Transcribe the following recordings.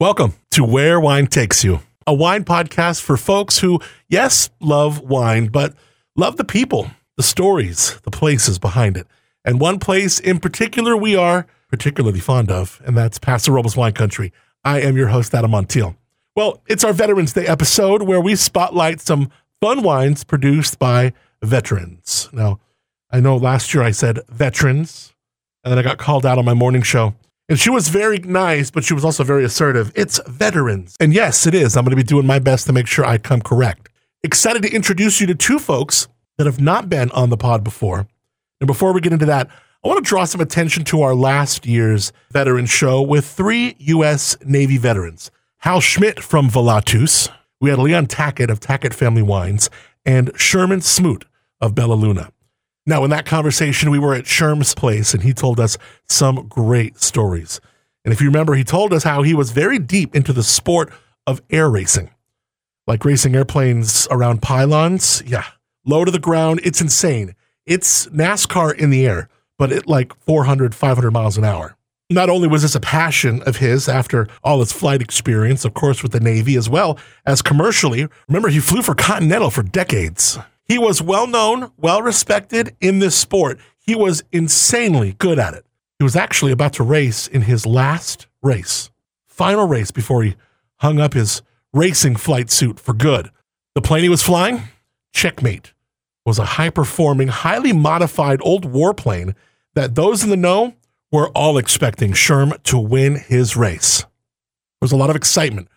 Welcome to Where Wine Takes You, a wine podcast for folks who, yes, love wine, but love the people, the stories, the places behind it. And one place in particular we are particularly fond of, and that's Paso Robles Wine Country. I am your host, Adam Montiel. Well, it's our Veterans Day episode where we spotlight some fun wines produced by veterans. Now, I know last year I said veterans, and then I got called out on my morning show. And she was very nice, but she was also very assertive. It's veterans. And yes, it is. I'm going to be doing my best to make sure I come correct. Excited to introduce you to two folks that have not been on the pod before. And before we get into that, I want to draw some attention to our last year's veteran show with three U.S. Navy veterans Hal Schmidt from Volatus. We had Leon Tackett of Tackett Family Wines and Sherman Smoot of Bella Luna. Now, in that conversation, we were at Sherm's place and he told us some great stories. And if you remember, he told us how he was very deep into the sport of air racing, like racing airplanes around pylons. Yeah, low to the ground. It's insane. It's NASCAR in the air, but at like 400, 500 miles an hour. Not only was this a passion of his after all his flight experience, of course, with the Navy, as well as commercially. Remember, he flew for Continental for decades. He was well known, well respected in this sport. He was insanely good at it. He was actually about to race in his last race, final race before he hung up his racing flight suit for good. The plane he was flying, Czech Mate, was a high performing, highly modified old warplane that those in the know were all expecting Sherm to win his race. There was a lot of excitement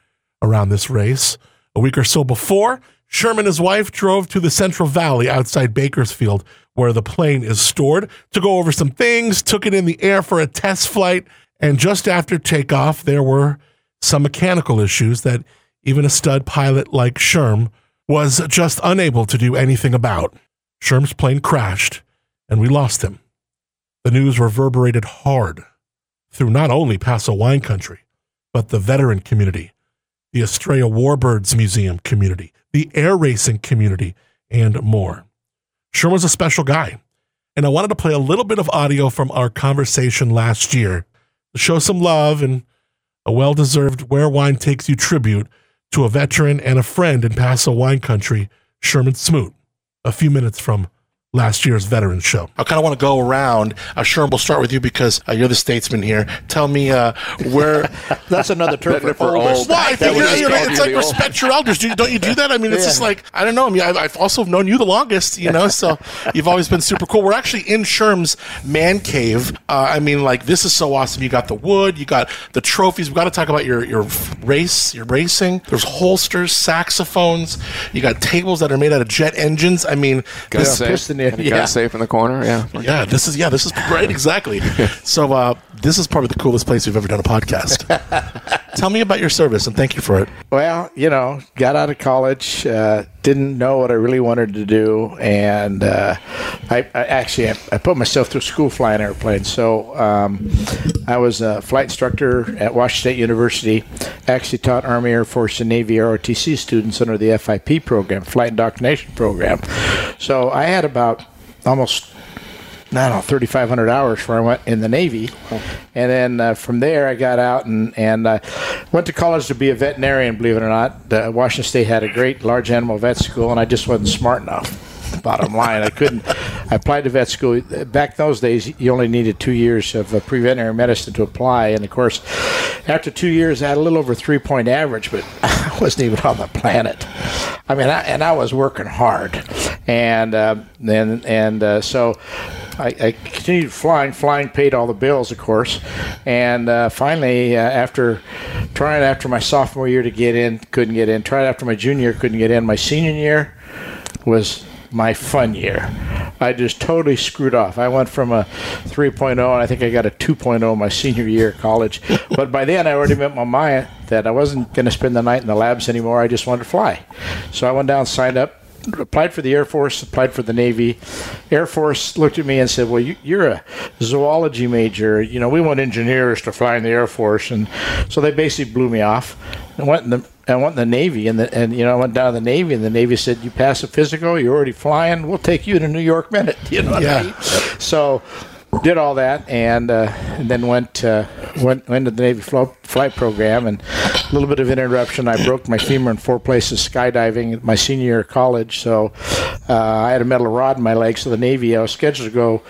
around this race. A week or so before, Sherman and his wife drove to the Central Valley outside Bakersfield, where the plane is stored, to go over some things, took it in the air for a test flight, and just after takeoff, there were some mechanical issues that even a stud pilot like Sherm was just unable to do anything about. Sherm's plane crashed, and we lost him. The news reverberated hard through not only Paso wine country, but the veteran community, the Estrella Warbirds Museum community, the air racing community, and more. Sherm was a special guy, and I wanted to play a little bit of audio from our conversation last year to show some love and a well deserved Where Wine Takes You tribute to a veteran and a friend in Paso wine country, Sherman Smoot, a few minutes from last year's veterans show. I kind of want to go around. Uh, Sherm, we'll start with you because uh, you're the statesman here. Tell me uh, where. That's another term for, for old. old. Well, I think you're- you're- it's like old. respect your elders. Do, don't you do that? I mean, it's just like I don't know. I mean, I've, I've also known you the longest, you know. So you've always been super cool. We're actually in Sherm's man cave. Uh, I mean, like this is so awesome. You got the wood, you got the trophies. We've got to talk about your your race, your racing. There's holsters, saxophones. You got tables that are made out of jet engines. I mean, Gun this, safe. piston in, Gun yeah. safe in the corner. Yeah. yeah, this is yeah, this is right exactly. So uh, this is probably the coolest place we've ever done a podcast. Tell me about your service and thank you for it. Well, you know, got out of college, uh, didn't know what I really wanted to do, and uh, I, I actually I, I put myself through school flying airplanes. So um, I was a flight instructor at Washington State University. Actually taught Army, Air Force, and Navy ROTC students under the FIP program, Flight Indoctrination Program. So I had about almost I don't know, 3,500 hours before I went in the Navy. And then uh, from there, I got out and, and uh, went to college to be a veterinarian, believe it or not. Uh, Washington State had a great large animal vet school, and I just wasn't smart enough. Bottom line, I couldn't. I applied to vet school. Back in those days, you only needed two years of uh, pre-veterinary medicine to apply. And of course, after two years, I had a little over three point average, but I wasn't even on the planet. I mean, I, and I was working hard, and uh, then and uh, so I, I continued flying. Flying paid all the bills, of course, and uh, finally, uh, after trying after my sophomore year to get in, couldn't get in. Tried after my junior, year, couldn't get in. My senior year was my fun year. I just totally screwed off. I went from a 3.0 and I think I got a 2.0 my senior year of college. But by then I already made my mind that I wasn't going to spend the night in the labs anymore. I just wanted to fly. So I went down, signed up, applied for the Air Force, applied for the Navy. Air Force looked at me and said, "Well, you, you're a zoology major. You know, we want engineers to fly in the Air Force." And so they basically blew me off. I went in the I went in the Navy, and the, and you know I went down to the Navy, and the Navy said, "You pass a physical, you're already flying. We'll take you to New York minute." You know what Yeah. I mean? So did all that, and, uh, and then went uh, went went to the Navy flight, flight program. And a little bit of interruption. I broke my femur in four places skydiving my senior year of college. So uh, I had a metal rod in my leg. So the Navy, I was scheduled to go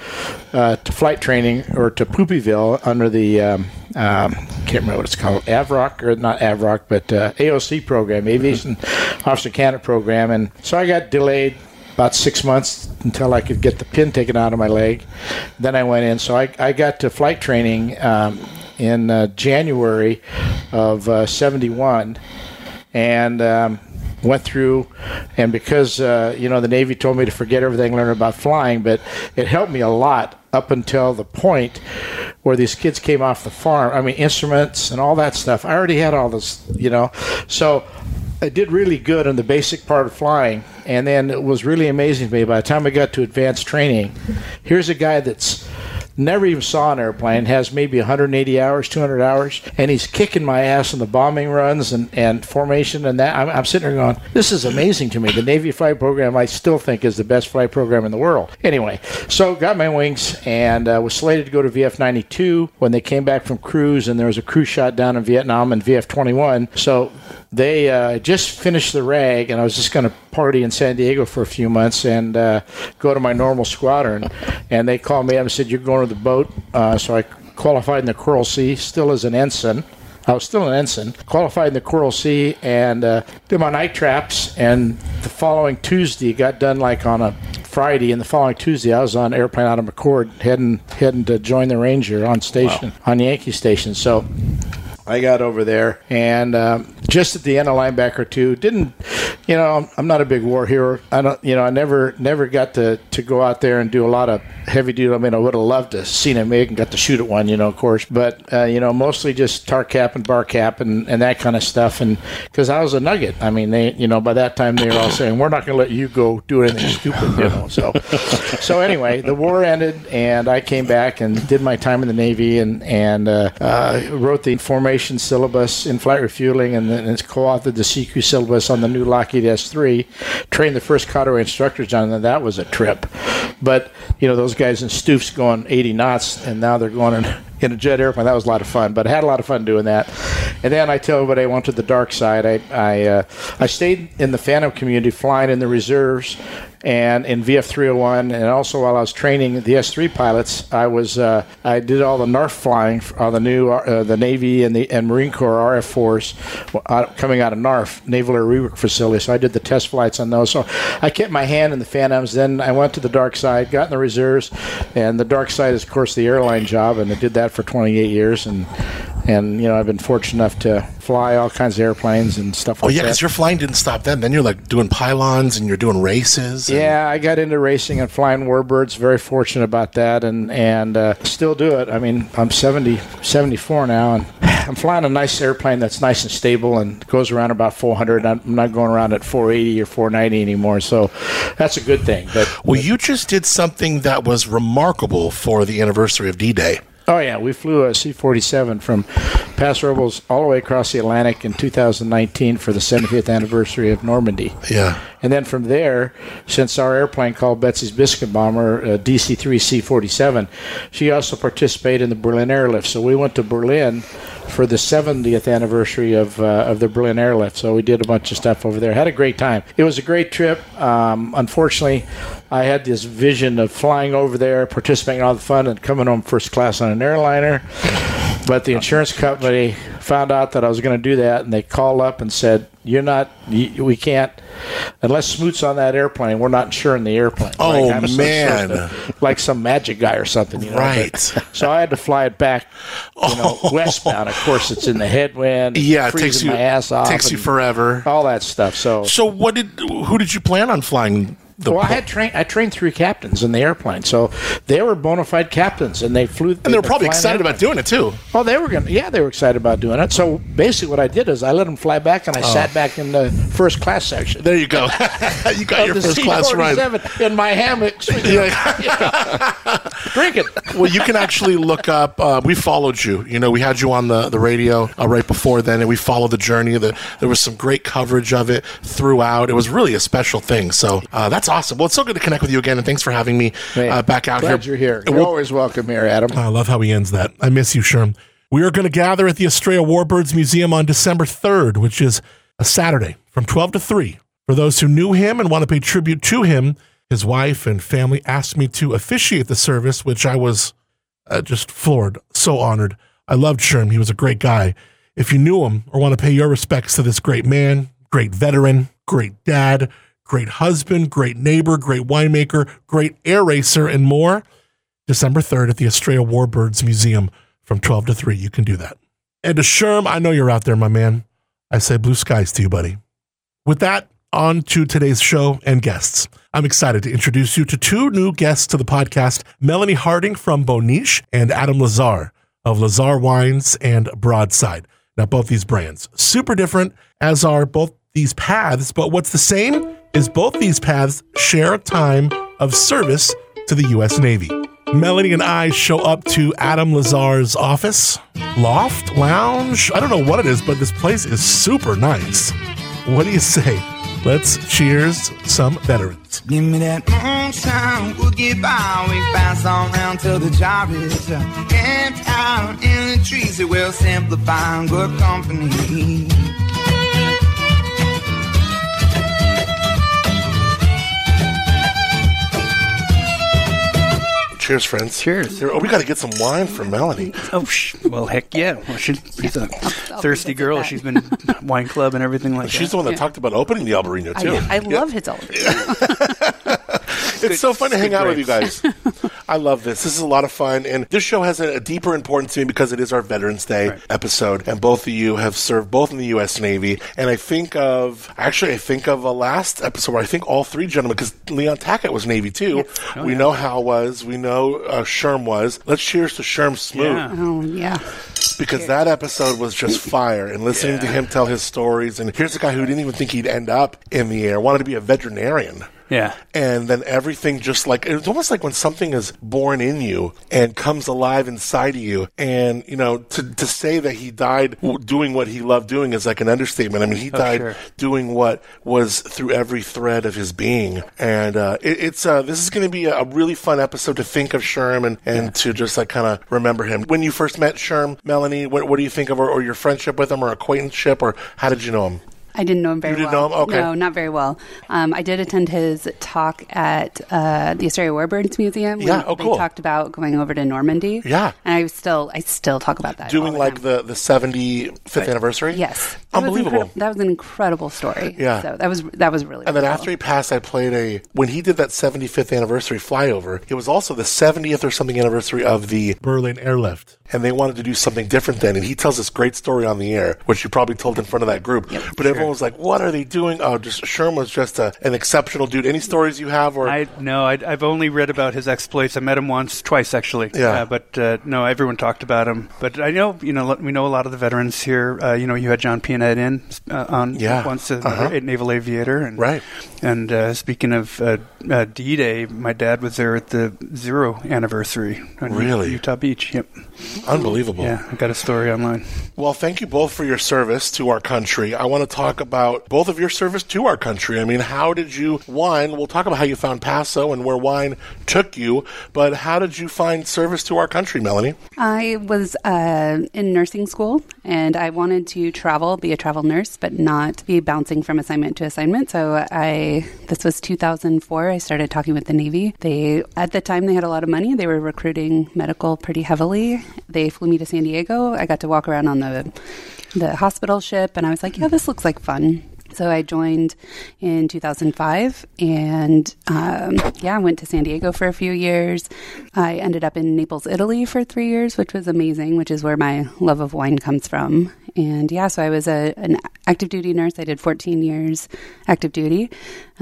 uh, to flight training or to Poopyville under the um, um, can't remember what it's called, AVROC or not AVROC, but uh, AOC program, Aviation Officer Candidate program, and so I got delayed about six months until I could get the pin taken out of my leg. Then I went in, so I, I got to flight training um, in uh, January of uh, '71, and um, went through and because uh, you know the navy told me to forget everything learn about flying but it helped me a lot up until the point where these kids came off the farm i mean instruments and all that stuff. I already had all this you know. So I did really good on the basic part of flying, and then it was really amazing to me. By the time I got to advanced training, here's a guy that's never even saw an airplane, has maybe 180 hours, 200 hours, and he's kicking my ass in the bombing runs and, and formation and that. I'm, I'm sitting there going, this is amazing to me. The Navy flight program, I still think, is the best flight program in the world. Anyway, so got my wings and uh, was slated to go to VF 92 when they came back from cruise, and there was a cruise shot down in Vietnam and VF 21. So they uh, just finished the rag, and I was just going to party in San Diego for a few months and uh, go to my normal squadron. And they called me up and said, "You're going to the boat." Uh, so I qualified in the Coral Sea, still as an ensign. I was still an ensign, qualified in the Coral Sea, and uh, did my night traps. And the following Tuesday, got done like on a Friday, and the following Tuesday, I was on airplane out of McChord, heading heading to join the Ranger on station wow. on Yankee Station. So I got over there, and um, just at the end of linebacker two, didn't, you know, I'm not a big war hero. I don't, you know, I never never got to, to go out there and do a lot of heavy duty. I mean, I would have loved to seen it make and got to shoot at one, you know, of course, but uh, you know, mostly just TARCAP and BARCAP and, and that kind of stuff. And because I was a nugget, I mean, they, you know, by that time they were all saying, we're not going to let you go do anything stupid, you know. So, so anyway, the war ended, and I came back and did my time in the Navy and and uh, uh, wrote the formation syllabus in flight refueling, and then it's co-authored the CQ syllabus on the new Lockheed S3. Trained the first cadre instructors on it. That was a trip, but you know those guys in Stoofs going 80 knots, and now they're going in, in a jet airplane. That was a lot of fun, but I had a lot of fun doing that. And then I tell everybody I went to the dark side. I I, uh, I stayed in the Phantom community, flying in the reserves, and in VF 301, and also while I was training the S3 pilots, I was uh, I did all the NARF flying on the new uh, the Navy and the and Marine Corps RF-4s uh, coming out of NARF Naval Air Rework Facility. So I did the test flights on those. So I kept my hand in the Phantoms. Then I went to the dark side, got in the reserves, and the dark side is of course the airline job, and I did that for 28 years and and you know I've been fortunate enough to fly all kinds of airplanes and stuff. Oh like yeah, because your flying didn't stop then. Then you're like doing pylons and you're doing races. Yeah, I got into racing and flying warbirds. Very fortunate about that, and and uh, still do it. I mean, I'm 70, 74 now, and I'm flying a nice airplane that's nice and stable and goes around about 400. I'm not going around at 480 or 490 anymore, so that's a good thing. But well, you just did something that was remarkable for the anniversary of D-Day. Oh yeah, we flew a C-47 from Paso Robles all the way across the Atlantic in 2019 for the 75th anniversary of Normandy. Yeah. And then from there, since our airplane called Betsy's Biscuit Bomber, uh, DC-3 C-47, she also participated in the Berlin airlift. So we went to Berlin for the 70th anniversary of uh, of the Berlin airlift. So we did a bunch of stuff over there. Had a great time. It was a great trip. Um, unfortunately, I had this vision of flying over there, participating in all the fun, and coming home first class on an airliner. But the insurance company found out that I was going to do that, and they called up and said, "You're not. You, we can't unless Smoot's on that airplane. We're not insuring the airplane." Oh like, man, to, like some magic guy or something, you know? Right. But, so I had to fly it back, you know, oh. westbound. Of course, it's in the headwind. Yeah, it takes you my ass off. Takes you forever. All that stuff. So, so what did? Who did you plan on flying the well, I had trained. I trained three captains in the airplane, so they were bona fide captains, and they flew. And they were probably excited about doing it too. Oh, they were gonna. Yeah, they were excited about doing it. So basically, what I did is I let them fly back, and I oh. sat back in the first class section. There you go. you got your first class ride in my hammock, Drink it. well, you can actually look up. Uh, we followed you. You know, we had you on the the radio uh, right before then, and we followed the journey. The, there was some great coverage of it throughout. It was really a special thing. So uh, that's That's awesome. Well, it's so good to connect with you again, and thanks for having me Hey, uh, back out here. glad here. you're here. You're we'll- always welcome here, Adam. I love how he ends that. I miss you, Sherm. We are going to gather at the Estrella Warbirds Museum on December 3rd, which is a Saturday from 12 to 3. For those who knew him and want to pay tribute to him, his wife and family asked me to officiate the service, which I was uh, just floored, so honored. I loved Sherm. He was a great guy. If you knew him or want to pay your respects to this great man, great veteran, great dad, great husband, great neighbor, great winemaker, great air racer, and more, December 3rd at the Estrella Warbirds Museum from 12 to 3. You can do that. And to Sherm, I know you're out there, my man. I say blue skies to you, buddy. With that, on to today's show and guests. I'm excited to introduce you to two new guests to the podcast Melanie Harding from Boniche and Adam LaZarre of LaZarre Wines and Broadside. Now, both these brands, super different, as are both these paths, but what's the same is both these paths share a time of service to the U.S. Navy. Melanie and I show up to Adam LaZarre's office, loft, lounge. I don't know what it is, but this place is super nice. What do you say? Let's cheers some veterans. Give me that moonshine, we'll get by. We pass on round till the job is uh, camped out in the trees. It will simplify good company. Cheers, friends. Cheers. Here, oh, we got to get some wine for Melanie. Oh, sh- well, heck yeah. Well, she, she's a thirsty girl. She's been wine club and everything like She's that. She's the one that talked about opening the Albarino, too. I, I love his old. it's so fun to hang out with you guys. I love this. This is a lot of fun, and this show has a, a deeper importance to me because it is our Veterans Day Right. episode, and both of you have served both in the U.S. Navy. And I think of actually, I think of a last episode where I think all three gentlemen, because Leon Tackett was Navy too. Oh, we know Hal was, we know uh, Sherm was. Let's cheers to Sherm Smoot Yeah. Oh yeah. because that episode was just fire and listening to him tell his stories and here's a guy who didn't even think he'd end up in the air wanted to be a veterinarian Yeah. and then everything just like it's almost like when something is born in you and comes alive inside of you. And you know to, to say that he died doing what he loved doing is like an understatement. I mean he died sure. doing what was through every thread of his being. And uh, it, it's uh, this is going to be a, really fun episode to think of sherm and, and to just like kind of remember him. When you first met sherm melanie what, what do you think of or, or your friendship with him or acquaintanceship or how did you know him I didn't know him very You didn't well. know him? Okay. No, not very well. Um, I did attend his talk at uh, the Estrella Warbirds Museum. Yeah, oh, They cool. talked about going over to Normandy. Yeah. And I still, I still talk about that. doing the like the the 75th anniversary Yes. That was unbelievable incredi- that was an incredible story. Yeah. So that was that was really. And then after cool. he passed, I played a when he did that 75th anniversary flyover. It was also the 70th or something anniversary of the Berlin airlift, and they wanted to do something different then. And he tells this great story on the air, which you probably told in front of that group. but everyone was like, "What are they doing?" Oh, just Sherm was just a, an exceptional dude. Any stories you have, or I no, I, I've only read about his exploits. I met him once, twice actually. Yeah. Uh, but uh, no, everyone talked about him. But I know, you know, we know a lot of the veterans here. Uh, you know, you had John Pianet in uh, on Yeah. once, a Uh-huh. a naval aviator, and Right. And uh, speaking of uh, uh, D-Day, my dad was there at the zero anniversary. on Really? Utah Beach. Yep. Unbelievable. Yeah, I got a story online. Well, thank you both for your service to our country. I want to talk about both of your service to our country. I mean, how did you, wine, we'll talk about how you found Paso and where wine took you, but how did you find service to our country, Melanie? I was uh, in nursing school and I wanted to travel, be a travel nurse, but not be bouncing from assignment to assignment. So I, this was 2004. I started talking with the Navy. They, at the time, they had a lot of money. They were recruiting medical pretty heavily. They flew me to San Diego. I got to walk around on the the hospital ship, and I was like, yeah, this looks like fun. So I joined in 2005, and um, yeah, I went to San Diego for a few years. I ended up in Naples, Italy for three years, which was amazing, which is where my love of wine comes from. And yeah, so I was a, an active duty nurse. I did 14 years active duty,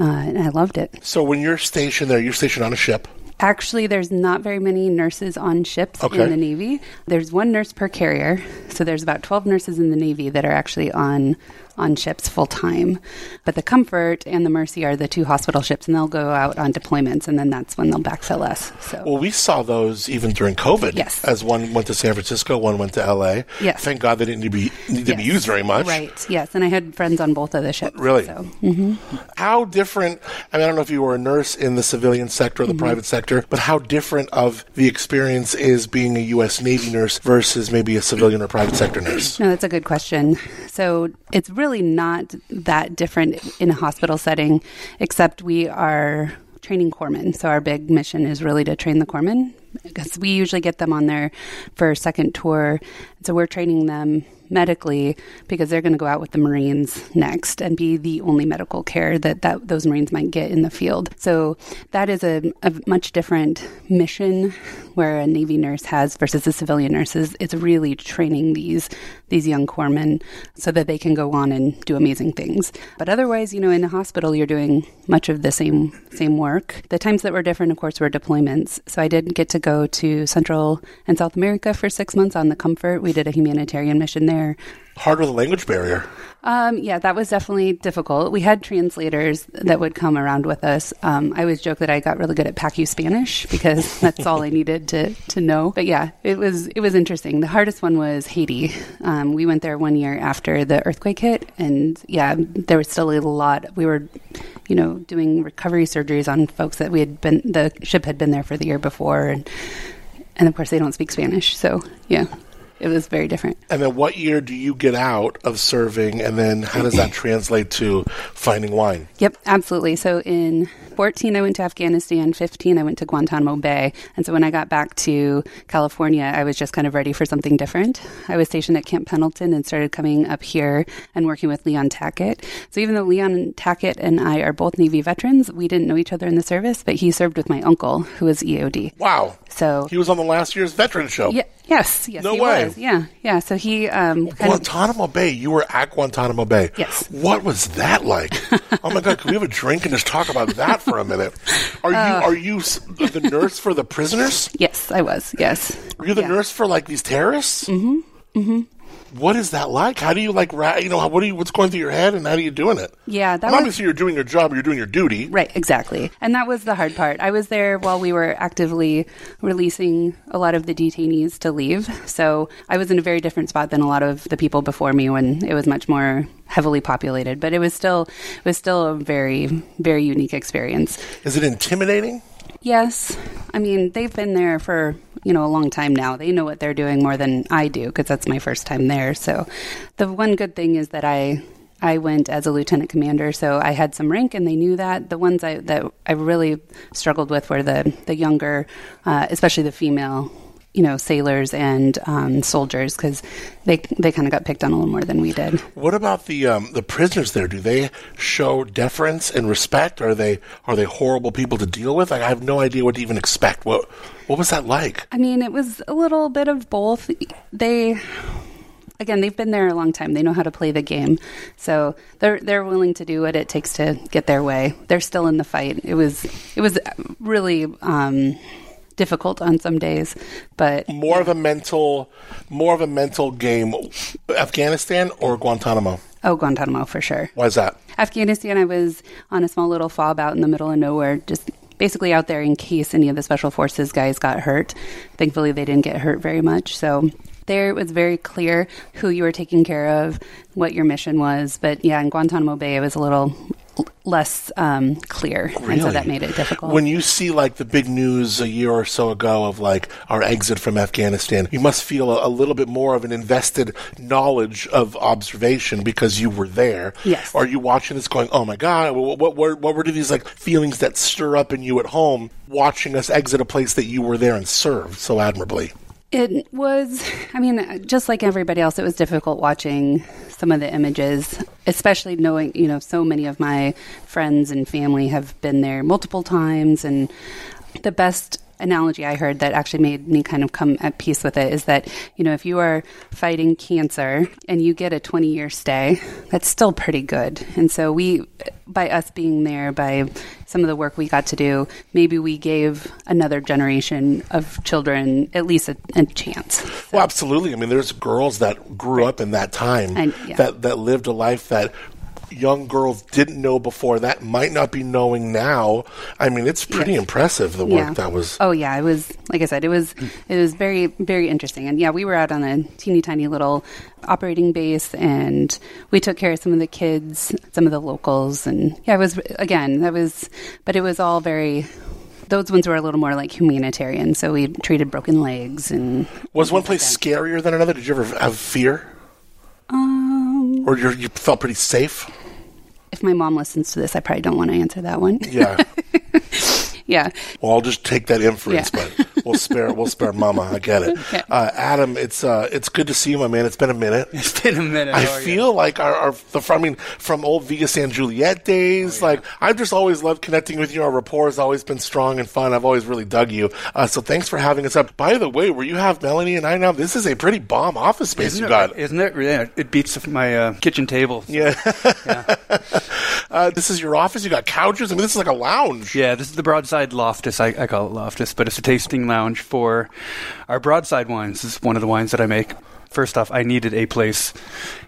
uh, and I loved it. So when you're stationed there, you're stationed on a ship. Actually, there's not very many nurses on ships Okay. in the Navy. There's one nurse per carrier. So there's about 12 nurses in the Navy that are actually on on ships full time. But the Comfort and the Mercy are the two hospital ships, and they'll go out on deployments, and then that's when they'll backfill us. So Well, we saw those even during COVID. Yes. As one went to San Francisco, one went to LA. Yes. Thank God they didn't need to be, need to be used very much. Right. Yes, and I had friends on both of the ships. Really? So How different, I mean, I don't know if you were a nurse in the civilian sector or the Mm-hmm. private sector, but how different of the experience is being a U.S. Navy nurse versus maybe a civilian or private sector nurse? No, that's a good question. So it's really not that different in a hospital setting, except we are training corpsmen. So our big mission is really to train the corpsmen because we usually get them on their first, second tour. So we're training them medically because they're going to go out with the Marines next and be the only medical care that, that those Marines might get in the field. So that is a, a much different mission where a Navy nurse has versus a civilian nurse it's really training these these young corpsmen so that they can go on and do amazing things. But otherwise, you know, in a hospital you're doing much of the same same work. The times that were different, of course, were deployments. So I did get to go to Central and South America for six months on the Comfort. We did a humanitarian mission there. Hard with a language barrier. Um, yeah, that was definitely difficult. We had translators that would come around with us. Um, I always joke that I got really good at PACU Spanish because that's all I needed to, to know. But yeah, it was it was interesting. The hardest one was Haiti. Um, we went there one year after the earthquake hit, and yeah, there was still a lot. We were, you know, doing recovery surgeries on folks that we had been. The ship had been there for the year before, and and of course they don't speak Spanish, so yeah, it was very different. And then what year do you get out of serving, and then how does that translate to finding wine? Yep, absolutely. So in 14, I went to Afghanistan. 15, I went to Guantanamo Bay. And so when I got back to California, I was just kind of ready for something different. I was stationed at Camp Pendleton and started coming up here and working with Leon Tackett. So even though Leon Tackett and I are both Navy veterans, we didn't know each other in the service, but he served with my uncle, who was EOD. Wow. So He was on the last year's veteran show. yeah, yes, yes, No he way. was. Yeah, yeah. So he um, kind of Guantanamo Bay. You were at Guantanamo Bay. Yes. What was that like? oh my God! Can we have a drink and just talk about that for a minute? Are you Uh. are you the nurse for the prisoners? yes, I was. Yes. Are you the Yeah. nurse for like these terrorists? Mm-hmm. Mm-hmm. What is that like? How do you like? Ra- you know, what are you? What's going through your head, and how are you doing it? Yeah, that Well, was obviously you're doing your job. You're doing your duty. Right, exactly. And that was the hard part. I was there while we were actively releasing a lot of the detainees to leave. So I was in a very different spot than a lot of the people before me when it was much more heavily populated. But it was still it was still a very, very unique experience. Is it intimidating? Yes. I mean, they've been there for, you know, a long time now. They know what they're doing more than I do because that's my first time there. So the one good thing is that I I went as a lieutenant commander, so I had some rank, and they knew that. The ones I, that I really struggled with were the the younger, uh, especially the female, you know, sailors and um, soldiers, because they they kind of got picked on a little more than we did. What about the um, the prisoners there? Do they show deference and respect? Are they are they horrible people to deal with? Like, I have no idea what to even expect. What what was that like? I mean, it was a little bit of both. They, again, they've been there a long time. They know how to play the game, so they're they're willing to do what it takes to get their way. They're still in the fight. It was it was really um, difficult on some days, but More of a mental, more of a mental game. Afghanistan or Guantanamo? oh, Guantanamo for sure. Why is that? Afghanistan, I was on a small little fob out in the middle of nowhere, just basically out there in case any of the special forces guys got hurt. Thankfully, they didn't get hurt very much. So there it was very clear who you were taking care of, what your mission was. But yeah, in Guantanamo Bay, it was a little less um, clear, and so that made it difficult. When you see like the big news a year or so ago of like our exit from Afghanistan, you must feel a, a little bit more of an invested knowledge of observation because you were there. Yes. Are you watching this going, oh my God, what, what, what, what were these like feelings that stir up in you at home watching us exit a place that you were there and served so admirably? It was, I mean, just like everybody else, it was difficult watching some of the images, especially knowing, you know, so many of my friends and family have been there multiple times. And the best analogy I heard that actually made me kind of come at peace with it is that, you know, if you are fighting cancer and you get a 20 year stay, that's still pretty good. And so we, by us being there, by some of the work we got to do, maybe we gave another generation of children at least a, a chance. Well, absolutely. I mean, there's girls that grew up in that time And- yeah. that that lived a life that young girls didn't know before that might not be knowing now. I mean, it's pretty Yes. impressive the work that was. Oh yeah, it was like I said, it was it was very very interesting, and yeah, we were out on a teeny tiny little operating base, and we took care of some of the kids, some of the locals, and yeah, it was again that was, but it was all very. Those ones were a little more like humanitarian, so we treated broken legs and. Was one place scarier than another? Did you ever have fear, Um, or you you felt pretty safe? if my mom listens to this, I probably don't want to answer that one. Yeah. yeah. Well, I'll just take that inference, Yeah. but we'll spare we'll spare Mama. I get it. Okay. Uh, Adam, it's uh, it's good to see you, my man. It's been a minute. It's been a minute. I How are you? feel like our, our the I mean from old Villa San-Juliette days. Oh, Like I've just always loved connecting with you. Our rapport has always been strong and fun. I've always really dug you. Uh, so thanks for having us up. By the way, where you have Melanie and I now, this is a pretty bomb office space Isn't you it, got. Isn't it? Yeah, it beats my uh, kitchen table. Yeah. uh, this is your office. You got couches. I mean, this is like a lounge. Yeah, this is the Broadside Loftus. I, I call it Loftus, but it's a tasting lounge for our Broadside wines. This is one of the wines that I make. First off, I needed a place.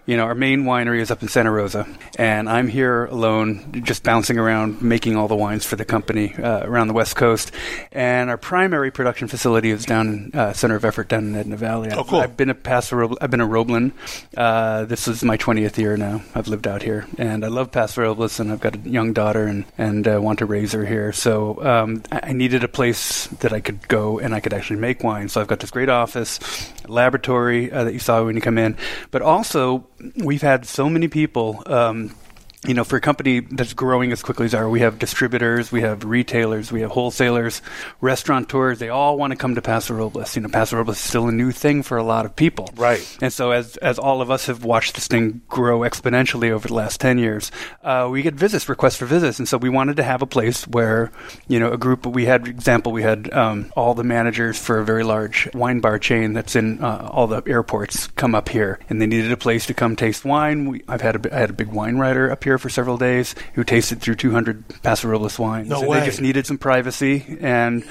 You know, our main winery is up in Santa Rosa, and I'm here alone, just bouncing around, making all the wines for the company uh, around the West Coast. And our primary production facility is down in uh, Center of Effort down in Edna Valley. Oh, cool. I've been a Paso Robles, I've been a Roblin. Uh, this is my 20th year now. I've lived out here, and I love Paso Robles, and I've got a young daughter, and and uh, want to raise her here. So um, I I needed a place that I could go and I could actually make wine. So I've got this great office, laboratory uh, that you saw when you come in, but also we've had so many people. Um, you know, for a company that's growing as quickly as ours, we have distributors, we have retailers, we have wholesalers, restaurateurs. They all want to come to Paso Robles. You know, Paso Robles is still a new thing for a lot of people. Right. And so, as as all of us have watched this thing grow exponentially over the last ten years, uh, we get visits, requests for visits, and so we wanted to have a place where, you know, a group. We had, example, we had um, all the managers for a very large wine bar chain that's in uh, all the airports come up here, and they needed a place to come taste wine. We, I've had a, I had a big wine writer up here for several days who tasted through 200 Paso Robles wines. No and way. They just needed some privacy, and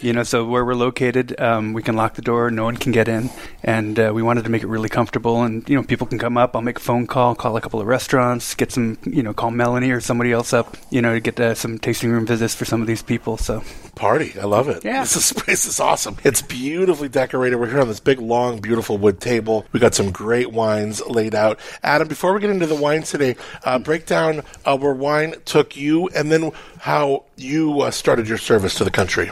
you know, so where we're located, um, we can lock the door, no one can get in, and uh, we wanted to make it really comfortable. And you know, people can come up. I'll make a phone call, call a couple of restaurants, get some, you know, call Melanie or somebody else up, you know, to get uh, some tasting room visits for some of these people. So Party. I love it. Yeah. This is, this is awesome. It's beautifully decorated. We're here on this big, long, beautiful wood table. We got some great wines laid out. Adam, before we get into the wines today, uh, break down uh, where wine took you and then how you uh, started your service to the country.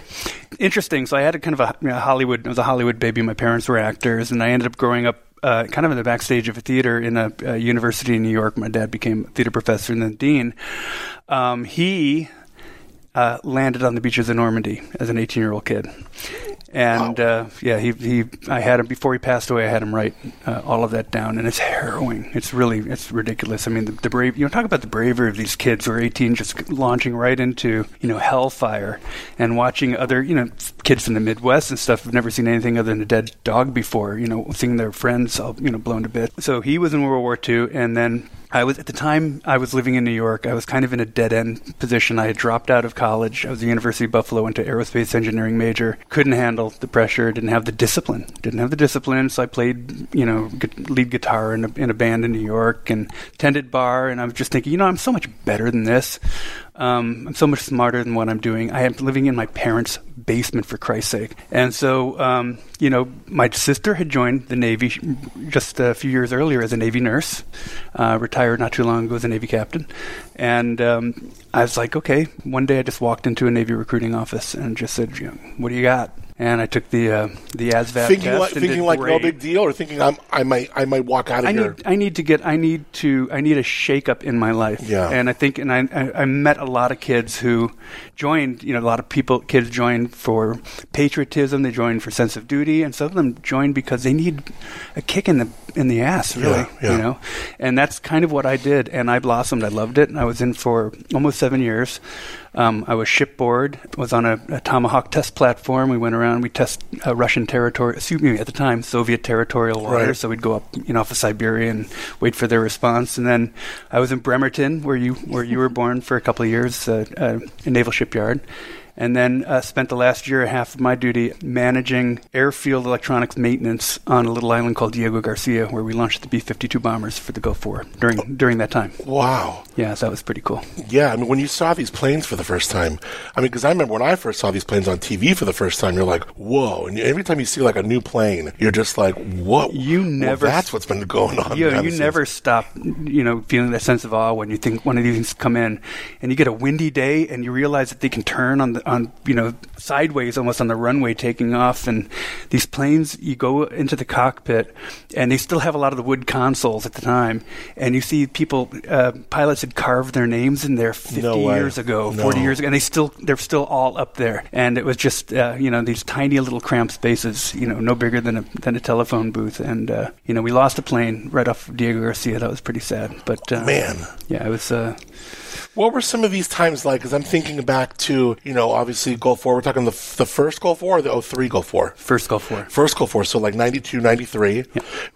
interesting. So I had a kind of a you know, Hollywood. I was a Hollywood baby. My parents were actors, and I ended up growing up. Uh, kind of in the backstage of a theater in a, a university in New York. My dad became a theater professor and then dean. Um, he uh, landed on the beaches of Normandy as an 18 year old kid. And uh, yeah, he, he I had him before he passed away. I had him write uh, all of that down, and it's harrowing. It's really it's ridiculous. I mean, the, the brave you know talk about the bravery of these kids who are 18, just launching right into you know hellfire, and watching other you know kids from the Midwest and stuff have never seen anything other than a dead dog before. You know, seeing their friends all you know blown to bits. So he was in World War II, and then I was at the time I was living in New York. I was kind of in a dead end position. I had dropped out of college. I was at the University of Buffalo, went to aerospace engineering major. Couldn't handle the pressure. Didn't have the discipline. Didn't have the discipline. So I played, you know, lead guitar in a, in a band in New York and tended bar. And I was just thinking, you know, I'm so much better than this. Um, I'm so much smarter than what I'm doing. I am living in my parents' basement for Christ's sake. And so, um, you know, my sister had joined the Navy just a few years earlier as a Navy nurse, uh, retired not too long ago as a Navy captain. And um, I was like, okay. One day I just walked into a Navy recruiting office and just said, you know, what do you got? And I took the uh, the ASVAB thinking test like and thinking like no big deal, or thinking I'm, I might I might walk out of I here. need I need to get I need to I need a shake up in my life. Yeah. And I think and I, I I met a lot of kids who joined, you know, a lot of people kids joined for patriotism, they joined for sense of duty, and some of them joined because they need a kick in the in the ass, really. Yeah, yeah. You know? And that's kind of what I did and I blossomed. I loved it. And I was in for almost seven years. Um, I was shipboard, was on a, a Tomahawk test platform. We went around. We test uh, Russian territory, excuse me, at the time Soviet territorial waters. Right. So we'd go up, you know, off of Siberia and wait for their response. And then I was in Bremerton, where you where you were born, for a couple of years, uh, uh, in Naval Shipyard. And then uh, spent the last year and a half of my duty managing airfield electronics maintenance on a little island called Diego Garcia, where we launched the B-52 bombers for the Gulf War during during that time. Wow. Yeah, so that was pretty cool. Yeah, I mean, when you saw these planes for the first time, I mean, because I remember when I first saw these planes on TV for the first time, you're like, whoa. And every time you see like a new plane, you're just like, whoa. You Well, never- that's what's been going on. Yeah, behind you never stop, you know, feeling that sense of awe when you think one of these things come in, and you get a windy day, and you realize that they can turn on the on you know sideways almost on the runway taking off, and these planes you go into the cockpit, and they still have a lot of the wood consoles at the time, and you see people uh, pilots had carved their names in there 50 No years ago, No. 40 years ago, and they still they're still all up there, and it was just uh, you know these tiny little cramped spaces, you know, no bigger than a than a telephone booth, and uh, you know we lost a plane right off of Diego Garcia. That was pretty sad, but uh, Man. yeah, it was. What were some of these times like? Because I'm thinking back to, you know, obviously Gulf War. We're talking the, the first Gulf War or the 03 Gulf War? First Gulf War. First Gulf War, so like 92, 93,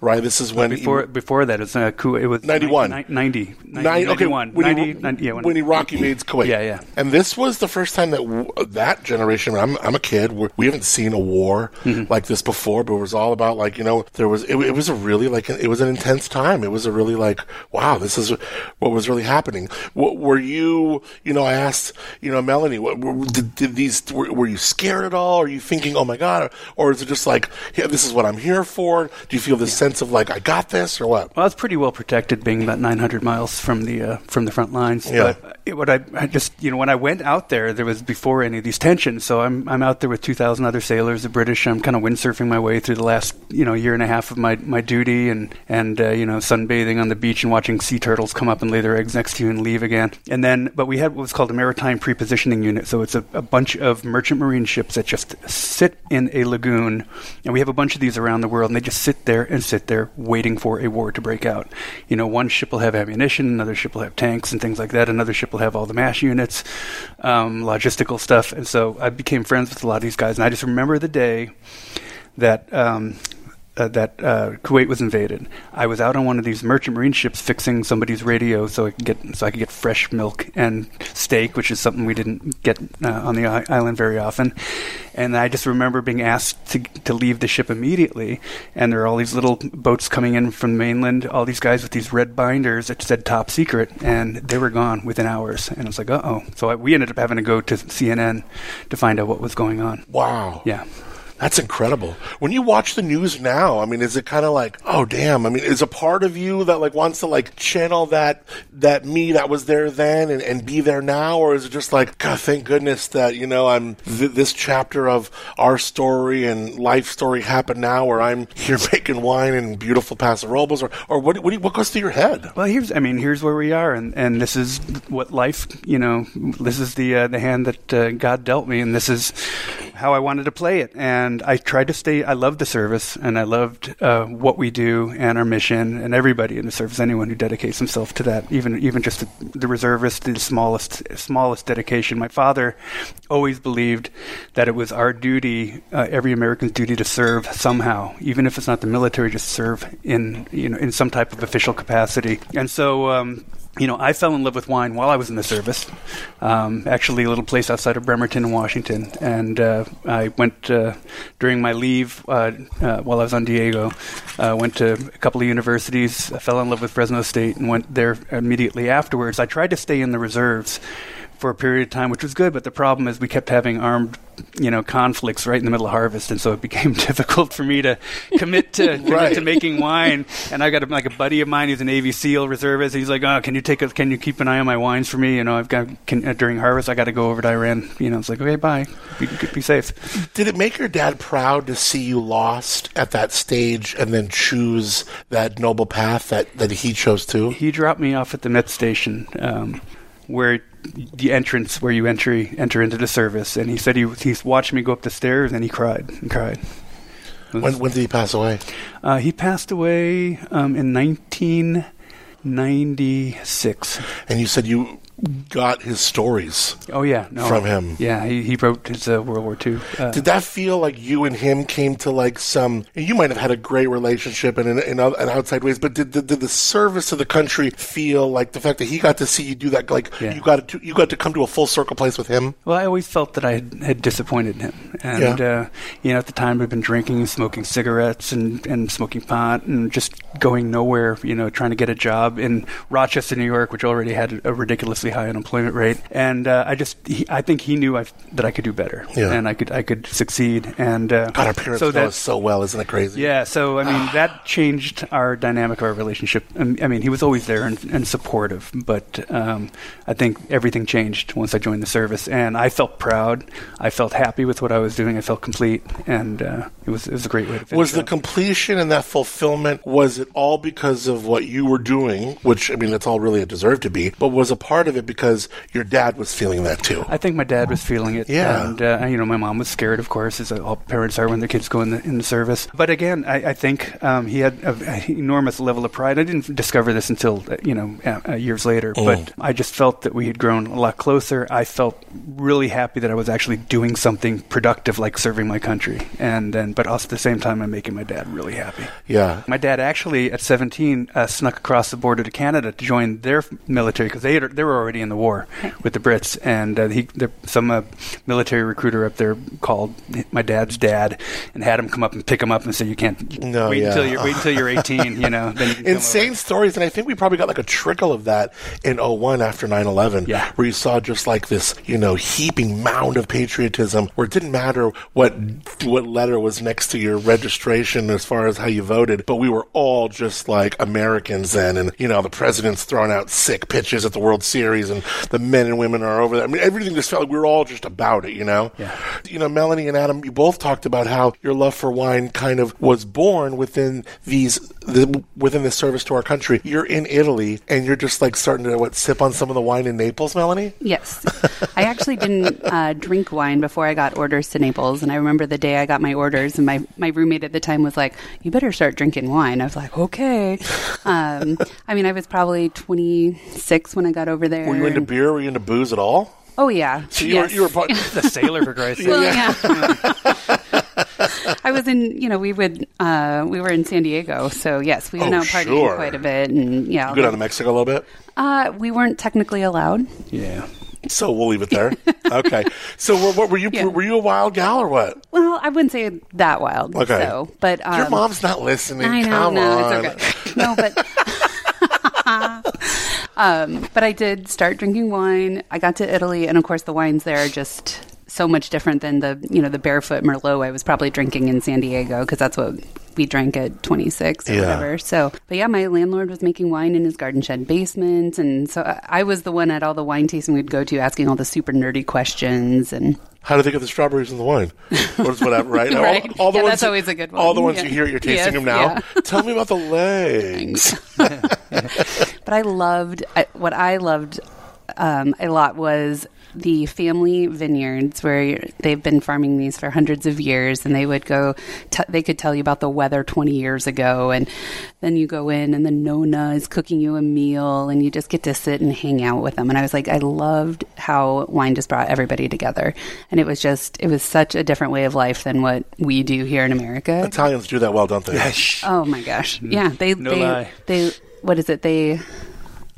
right? This is when. Before before that, it was uh, Kuwait. It was 91. 90, 90, Nine, okay, 91, when, 90, he, 90, yeah, when, when Iraq invades Kuwait. Yeah, yeah. And this was the first time that w- that generation. I'm, I'm a kid. We're, we haven't seen a war Mm-hmm. like this before, but it was all about like you know there was it, it was a really like it was an intense time. It was a really like wow, this is what was really happening. What, were you you you know I asked you know Melanie, what, were, did, did these were, were you scared at all? Are you thinking oh my god, or is it just like yeah, this is what I'm here for? Do you feel this sense of like I got this or what? Well, I was pretty well protected, being about 900 miles from the uh, from the front lines. Yeah. But what I, I just you know when I went out there, there was before any of these tensions. So I'm I'm out there with 2,000 other sailors, the British. I'm kind of windsurfing my way through the last you know year and a half of my, my duty, and and uh, you know sunbathing on the beach and watching sea turtles come up and lay their eggs next to you and leave again. And then, but we had what was called a maritime prepositioning unit. So it's a, a bunch of merchant marine ships that just sit in a lagoon, and we have a bunch of these around the world, and they just sit there and sit there waiting for a war to break out. You know, one ship will have ammunition, another ship will have tanks and things like that, another ship have all the mash units, um, logistical stuff. And so I became friends with a lot of these guys, and I just remember the day that. Um, uh, that uh, Kuwait was invaded. I was out on one of these merchant marine ships fixing somebody's radio so I could get so I could get fresh milk and steak, which is something we didn't get uh, on the island very often. And I just remember being asked to to leave the ship immediately. And there are all these little boats coming in from the mainland, all these guys with these red binders that said top secret, and they were gone within hours. And I was like, uh oh. So I, we ended up having to go to CNN to find out what was going on. Wow. Yeah. That's incredible. When you watch the news now, I mean, is it kind of like, oh damn? I mean, is a part of you that like wants to like channel that that me that was there then and, and be there now, or is it just like, God, thank goodness that you know I'm th- this chapter of our story and life story happened now, where I'm here making wine in beautiful Paso Robles, or or what what, you- what goes through your head? Well, here's I mean, here's where we are, and, and this is what life, you know, this is the uh, the hand that uh, God dealt me, and this is how I wanted to play it. And I tried to stay. I loved the service, and I loved uh, what we do and our mission, and everybody in the service. Anyone who dedicates himself to that, even even just the, the reservist, the smallest smallest dedication. My father always believed that it was our duty, uh, every American's duty, to serve somehow, even if it's not the military, just serve in you know in some type of official capacity. And so. Um, you know, I fell in love with wine while I was in the service. Um, actually, a little place outside of Bremerton in Washington, and uh, I went uh, during my leave uh, uh, while I was on Diego. Uh, went to a couple of universities. I fell in love with Fresno State and went there immediately afterwards. I tried to stay in the reserves for a period of time, which was good. But the problem is we kept having armed, you know, conflicts right in the middle of harvest, and so it became difficult for me to commit to commit to making wine. And I got a, like a buddy of mine who's a Navy SEAL reservist. He's like, "Oh, can you take a, can you keep an eye on my wines for me? You know, I've got can, uh, during harvest, I got to go over to Iran. You know, it's like, okay, bye, be, be safe. Did it make your dad proud to see you lost at that stage and then choose that noble path that, that he chose to? He dropped me off at the Met station. Um, where the entrance where you enter enter into the service, and he said he he's watched me go up the stairs, and he cried and cried. Was- When, when did he pass away? Uh, he passed away um, in 1996. And you said you got his stories. Oh yeah, no. From him. Yeah, he, he wrote his uh, World War II. Uh, Did that feel like you and him came to like some? And you might have had a great relationship in in, in, in outside ways, but did, did, did the service to the country feel like the fact that he got to see you do that? Like Yeah. you got to you got to come to a full circle place with him. Well, I always felt that I had, had disappointed him, and Yeah. uh, you know, at the time I'd been drinking, and smoking cigarettes, and, and smoking pot, and just going nowhere. You know, trying to get a job in Rochester, New York, which already had a ridiculously high unemployment rate, and uh, I just, he, I think he knew I, that I could do better, Yeah. and I could, I could succeed, and uh, God, our parents so that, us so well, isn't it crazy? yeah, so I mean that changed our dynamic of our relationship. I mean, he was always there and, and supportive, but um, I think everything changed once I joined the service, and I felt proud. I felt happy with what I was doing. I felt complete, and uh, it was it was a great way to finish. Was the up. completion and that fulfillment was it all because of what you were doing, which I mean that's all really it deserved to be, but was a part of it because your dad was feeling that too? I think my dad was feeling it. Yeah. And, uh, you know, my mom was scared, of course, as all parents are when their kids go in the, in the service. But again, I, I think um, he had an enormous level of pride. I didn't discover this until, uh, you know, uh, years later. Mm. But I just felt that we had grown a lot closer. I felt really happy that I was actually doing something productive like serving my country. And then, but also at the same time, I'm making my dad really happy. Yeah. My dad actually, at 17, uh, snuck across the border to Canada to join their military because they had, they were already in the war with the Brits, and uh, he there, some uh, military recruiter up there called my dad's dad and had him come up and pick him up and say, "You can't No, wait yeah. until you're wait until you're 18, you know." Then you Insane over." stories, and I think we probably got like a trickle of that in 01 after 9 11, Yeah. where you saw just like this, you know, heaping mound of patriotism where it didn't matter what what letter was next to your registration as far as how you voted, but we were all just like Americans then, and you know, the president's throwing out sick pitches at the World Series, and the men and women are over there. I mean, everything just felt like we were all just about it, you know? Yeah. You know, Melanie and Adam, you both talked about how your love for wine kind of was born within these the, within the service to our country. You're in Italy and you're just like starting to what sip on some of the wine in Naples, Melanie. Yes. I actually didn't uh, drink wine before I got orders to Naples. And I remember the day I got my orders, and my, my roommate at the time was like, You better start drinking wine. I was like, Okay. Um, I mean, I was probably 26 when I got over there. Were you into and- beer? Were you into booze at all? Oh, yeah. So you yes. were you were part, the sailor for Christ's sake. Well, yeah. I was in, you know, we would, uh, we were in San Diego, so yes, we went Oh, out partying sure. quite a bit, and yeah, you go down to Mexico a little bit. uh, we weren't technically allowed. Yeah. So we'll leave it there. okay. So what, what were you? Yeah. Were you a wild gal or what? Well, I wouldn't say that wild. Okay. So, but um, Your mom's not listening. I know, Come no, on. it's okay. No, but. Um, but I did start drinking wine. I got to Italy, and of course, the wines there are just so much different than the you know the barefoot Merlot I was probably drinking in San Diego because that's what we drank at 26 or Yeah. whatever. So, but yeah, my landlord was making wine in his garden shed basement, and so I- I was the one at all the wine tasting we'd go to, asking all the super nerdy questions and. How do they get the strawberries in the wine? Or whatever, right? Right. All, all the Yeah, ones that's always a good one. All the ones Yeah. you hear, you're tasting Yes, them now. yeah. Tell me about the legs. but I loved I, what I loved um, a lot was the family vineyards where they've been farming these for hundreds of years and they would go t- they could tell you about the weather 20 years ago and then you go in and the nona is cooking you a meal and you just get to sit and hang out with them and i was like i loved how wine just brought everybody together and it was just it was such a different way of life than what we do here in america Italians do that well, don't they? Oh my gosh. Mm-hmm. Yeah, they No they lie. they what is it? They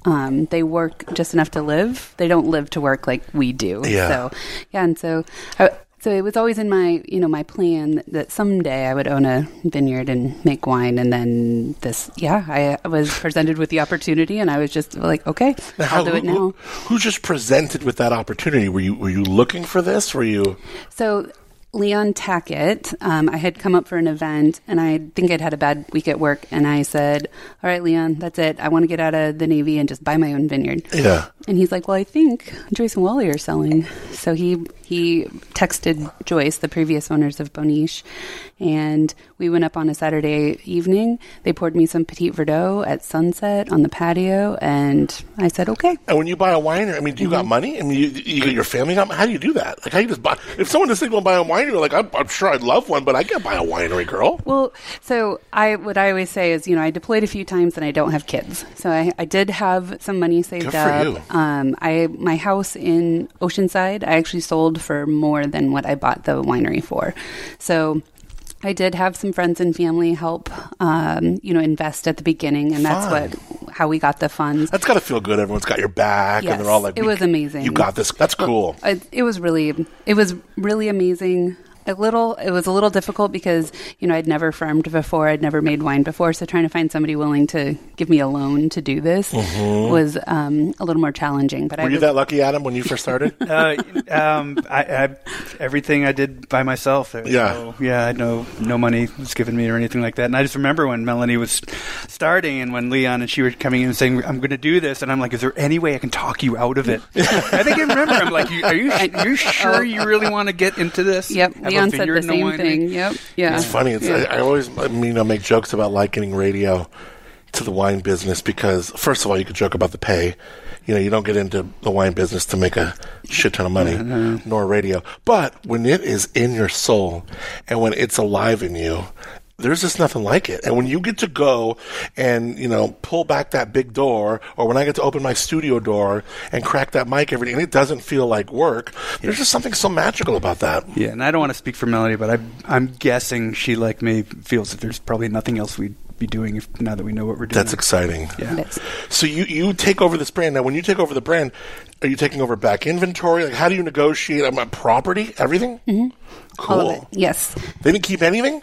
um they work just enough to live. They don't live to work like we do. Yeah. So yeah, and so I, so it was always in my you know my plan that someday I would own a vineyard and make wine, and then this yeah I was presented with the opportunity, and I was just like okay Now, I'll do who, it now. Who, who just presented with that opportunity? Were you were you looking for this? Were you? So Leon Tackett, um, I had come up for an event, and I think I'd had a bad week at work, and I said, "All right, Leon, that's it. I want to get out of the Navy and just buy my own vineyard." Yeah. And he's like, "Well, I think Joyce and Wally are selling." So he he texted Joyce, the previous owners of Bon Niche, and we went up on a Saturday evening. They poured me some Petit Verdot at sunset on the patio, and I said, okay. And when you buy a winery, I mean, do you Mm-hmm. got money? I mean, you, you got your family got. How do you do that? Like, how you just buy? If someone just thinks about buying a winery, like, I'm, I'm sure I'd love one, but I can't buy a winery, girl. Well, so I what I always say is, you know, I deployed a few times and I don't have kids, so I, I did have some money saved up. Um, I my house in Oceanside, I actually sold for more than what I bought the winery for, so. I did have some friends and family help, um, you know, invest at the beginning, and that's what how we got the funds. That's got to feel good. Everyone's got your back, and they're all like, it was amazing. You got this. That's cool. It, it was really, it was really amazing. A little, it was a little difficult because you know I'd never farmed before, I'd never made wine before, so trying to find somebody willing to give me a loan to do this was um, a little more challenging. But I Mm-hmm. Were you was, that lucky, Adam, when you first started? uh, um, I, I, everything I did by myself. There was Yeah. no, yeah. No, no money was given me or anything like that. And I just remember when Melanie was starting and when Leon and she were coming in and saying, "I'm going to do this," and I'm like, "Is there any way I can talk you out of it?" I think I remember. I'm like, "Are you, are you sure you really want to get into this?" yep, Have a Leon said the same winery?" thing. Yep, yeah, It's funny. It's, I, I always, I mean, you know, make jokes about likening radio to the wine business because, first of all, you could joke about the pay. You know, you don't get into the wine business to make a shit ton of money, nor radio. But when it is in your soul and when it's alive in you, there's just nothing like it. And when you get to go and, you know, pull back that big door, or when I get to open my studio door and crack that mic every day, and it doesn't feel like work, there's just something so magical about that. Yeah, and I don't want to speak for Melanie, but I, I'm guessing she, like me, feels that there's probably nothing else we'd be doing if, now that we know what we're doing. That's exciting. Yeah. It is. So you, you take over this brand. Now, when you take over the brand, are you taking over back inventory? Like, how do you negotiate um, property, everything? Mm-hmm. Cool. all of it. Yes. They didn't keep anything.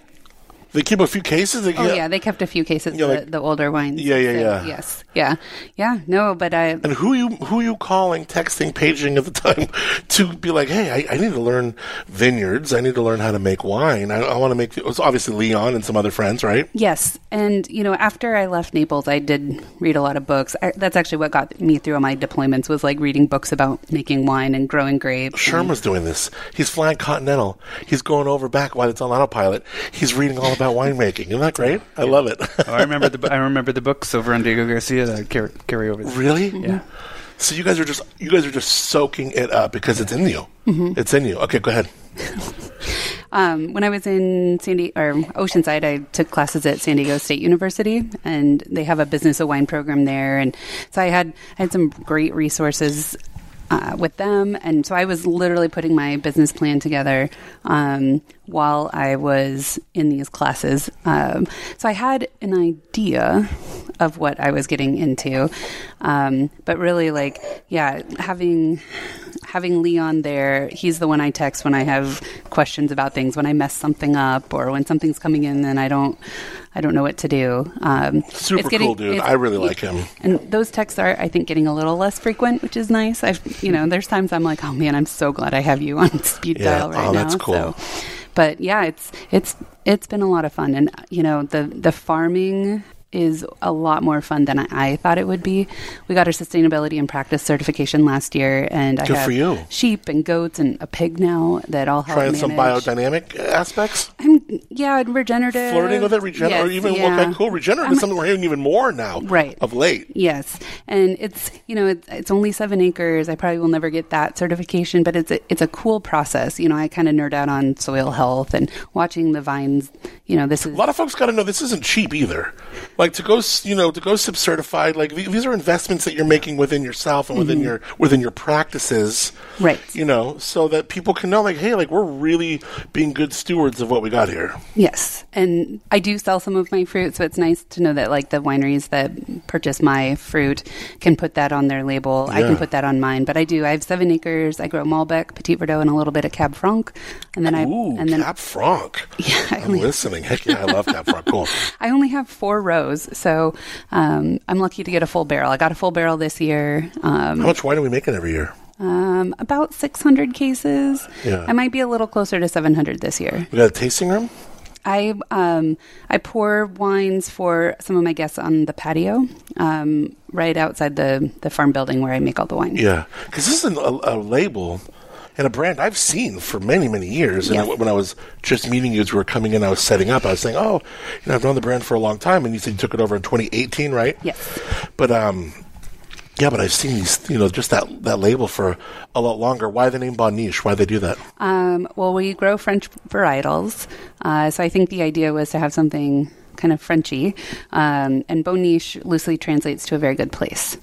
They keep a few cases. They, Oh yeah, they kept a few cases, Yeah, the, like- the older wines. Yeah, yeah, So, yeah. Yes, yeah, yeah. No, but I And who you who you calling, texting, paging at the time to be like, hey, I, I need to learn vineyards. I need to learn how to make wine. I, I want to make. It was obviously Leon and some other friends, right? Yes, and you know, after I left Naples, I did read a lot of books. I, that's actually what got me through my deployments was like reading books about making wine and growing grapes. Sherm and- was doing this. He's flying Continental. He's going over back while it's on autopilot. He's reading all about winemaking. Isn't that great? I love it. Oh, I remember the bu- I remember the books over on Diego Garcia that I carry, carry over. There. really? Yeah. So you guys are just you guys are just soaking it up because it's in you. Mm-hmm. It's in you. Okay, go ahead. Um, when I was in San Di- or Oceanside, I took classes at San Diego State University, and they have a business of wine program there. And so I had I had some great resources uh, with them, and so I was literally putting my business plan together um, while I was in these classes. Um, so I had an idea of what I was getting into, um, but really, like, yeah, having having Leon there, he's the one I text when I have questions about things, when I mess something up, or when something's coming in and I don't, I don't know what to do. Um, Super it's getting- cool dude. I really like him. And those texts are, I think, getting a little less frequent, which is nice. I've, you know, there's times I'm like, oh man, I'm so glad I have you on speed Yeah. dial right Oh, now. that's cool. So, but yeah, it's it's it's been a lot of fun, and you know, the the farming is a lot more fun than I, I thought it would be. We got our sustainability and practice certification last year, and I have for you. sheep and goats and a pig now that all help Trying some biodynamic aspects. I'm yeah, regenerative. Flirting with it, regenerate, Yes, or even yeah. okay, cool. Regenerative I'm- is something we're hearing even more now, Right. Of late. Yes, and it's you know it's, it's only seven acres. I probably will never get that certification, but it's a, it's a cool process. You know, I kind of nerd out on soil health and watching the vines. You know, this is A lot of folks got to know this isn't cheap either. Like to go, you know, to go sub certified. Like these are investments that you're making within yourself and within your within your practices, Mm-hmm. Right. You know, so that people can know, like, hey, like we're really being good stewards of what we got here. yes, and I do sell some of my fruit, so it's nice to know that like the wineries that purchase my fruit can put that on their label. I can put that on mine, but I do. I have seven acres. I grow Malbec, Petit Verdot, and a little bit of Cab Franc, and then I Ooh, and then Cab Franc. Yeah, I I'm listening. Heck yeah, I love Cab Franc. Cool. I only have four rows, so um, I'm lucky to get a full barrel. I got a full barrel this year. Um, How much wine are we making every year? um, about 600 cases. Yeah. I might be a little closer to 700 this year. We got a tasting room. I um, I pour wines for some of my guests on the patio, um, right outside the the farm building where I make all the wine. Yeah, because this is a, a label. And a brand I've seen for many, many years. And Yes. when I was just meeting you as we were coming in, I was setting up. I was saying, "Oh, you know, I've known the brand for a long time." And you said you took it over in 2018, right? Yes. But um, yeah, but I've seen these, you know, just that that label for a lot longer. Why the name Bon Niche? Why they do that? Um, well, we grow French varietals, uh, so I think the idea was to have something kind of Frenchy, um, and Bon Niche loosely translates to a very good place.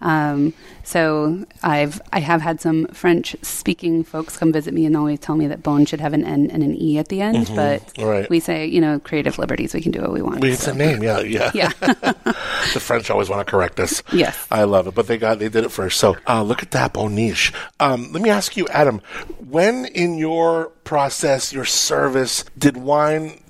Um, so I've I have had some French speaking folks come visit me and always tell me that Bon should have an N and an E at the end, but Right. we say you know creative liberties, we can do what we want. It's so- a name, yeah, yeah. Yeah. the French always want to correct us. Yes. I love it, but they got they did it first. So uh, look at that Bon Niche. Um, let me ask you, Adam, when in your process, your service, did wine?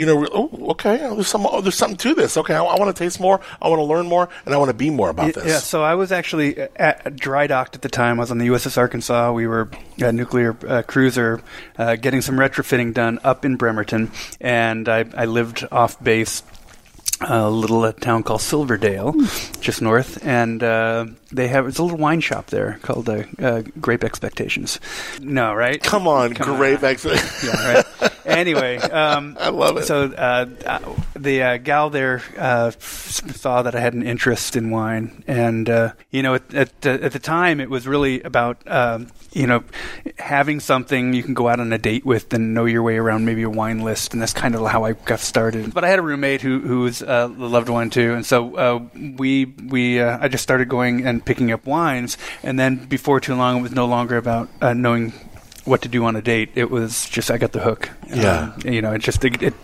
You know, oh, okay. oh, There's some. Oh, there's something to this. Okay, I, want to taste more. I want to learn more, and I want to be more about this. Yeah, so I was actually at, at dry docked at the time. I was on the USS Arkansas. We were a nuclear uh, cruiser uh, getting some retrofitting done up in Bremerton, and I, I lived off base. A little uh, town called Silverdale, just north, and uh, they have it's a little wine shop there called uh, uh, Grape Expectations. No, right? Come on, Come great. on. ex- yeah, right. Anyway, um, I love it. So uh, uh, the uh, gal there uh, saw that I had an interest in wine, and uh, you know, at at, the- at the time, it was really about um, you know having something you can go out on a date with and know your way around maybe a wine list, and that's kind of how I got started. But I had a roommate who who was uh, loved wine too, and so uh, we we uh, I just started going and picking up wines, and then before too long, it was no longer about uh, knowing what to do on a date. It was just I got the hook. Yeah. Um, you know, it just it, it,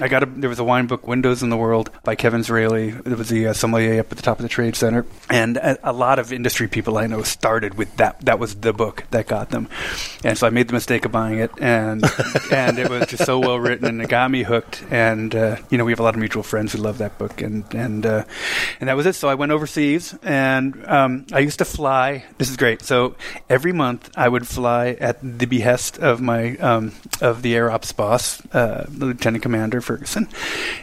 I got a there was a wine book, Windows on the World by Kevin Zraly. It was the uh, sommelier up at the top of the trade center, and a, a lot of industry people I know started with that. That was the book that got them, and so I made the mistake of buying it, and and it was just so well written, and it got me hooked. And uh, you know, we have a lot of mutual friends who love that book, and and uh, and that was it. So I went overseas, and um, I used to fly. This is great. So every month I would fly at the behest of my um, of the air ops boss, uh, Lieutenant Commander Ferguson,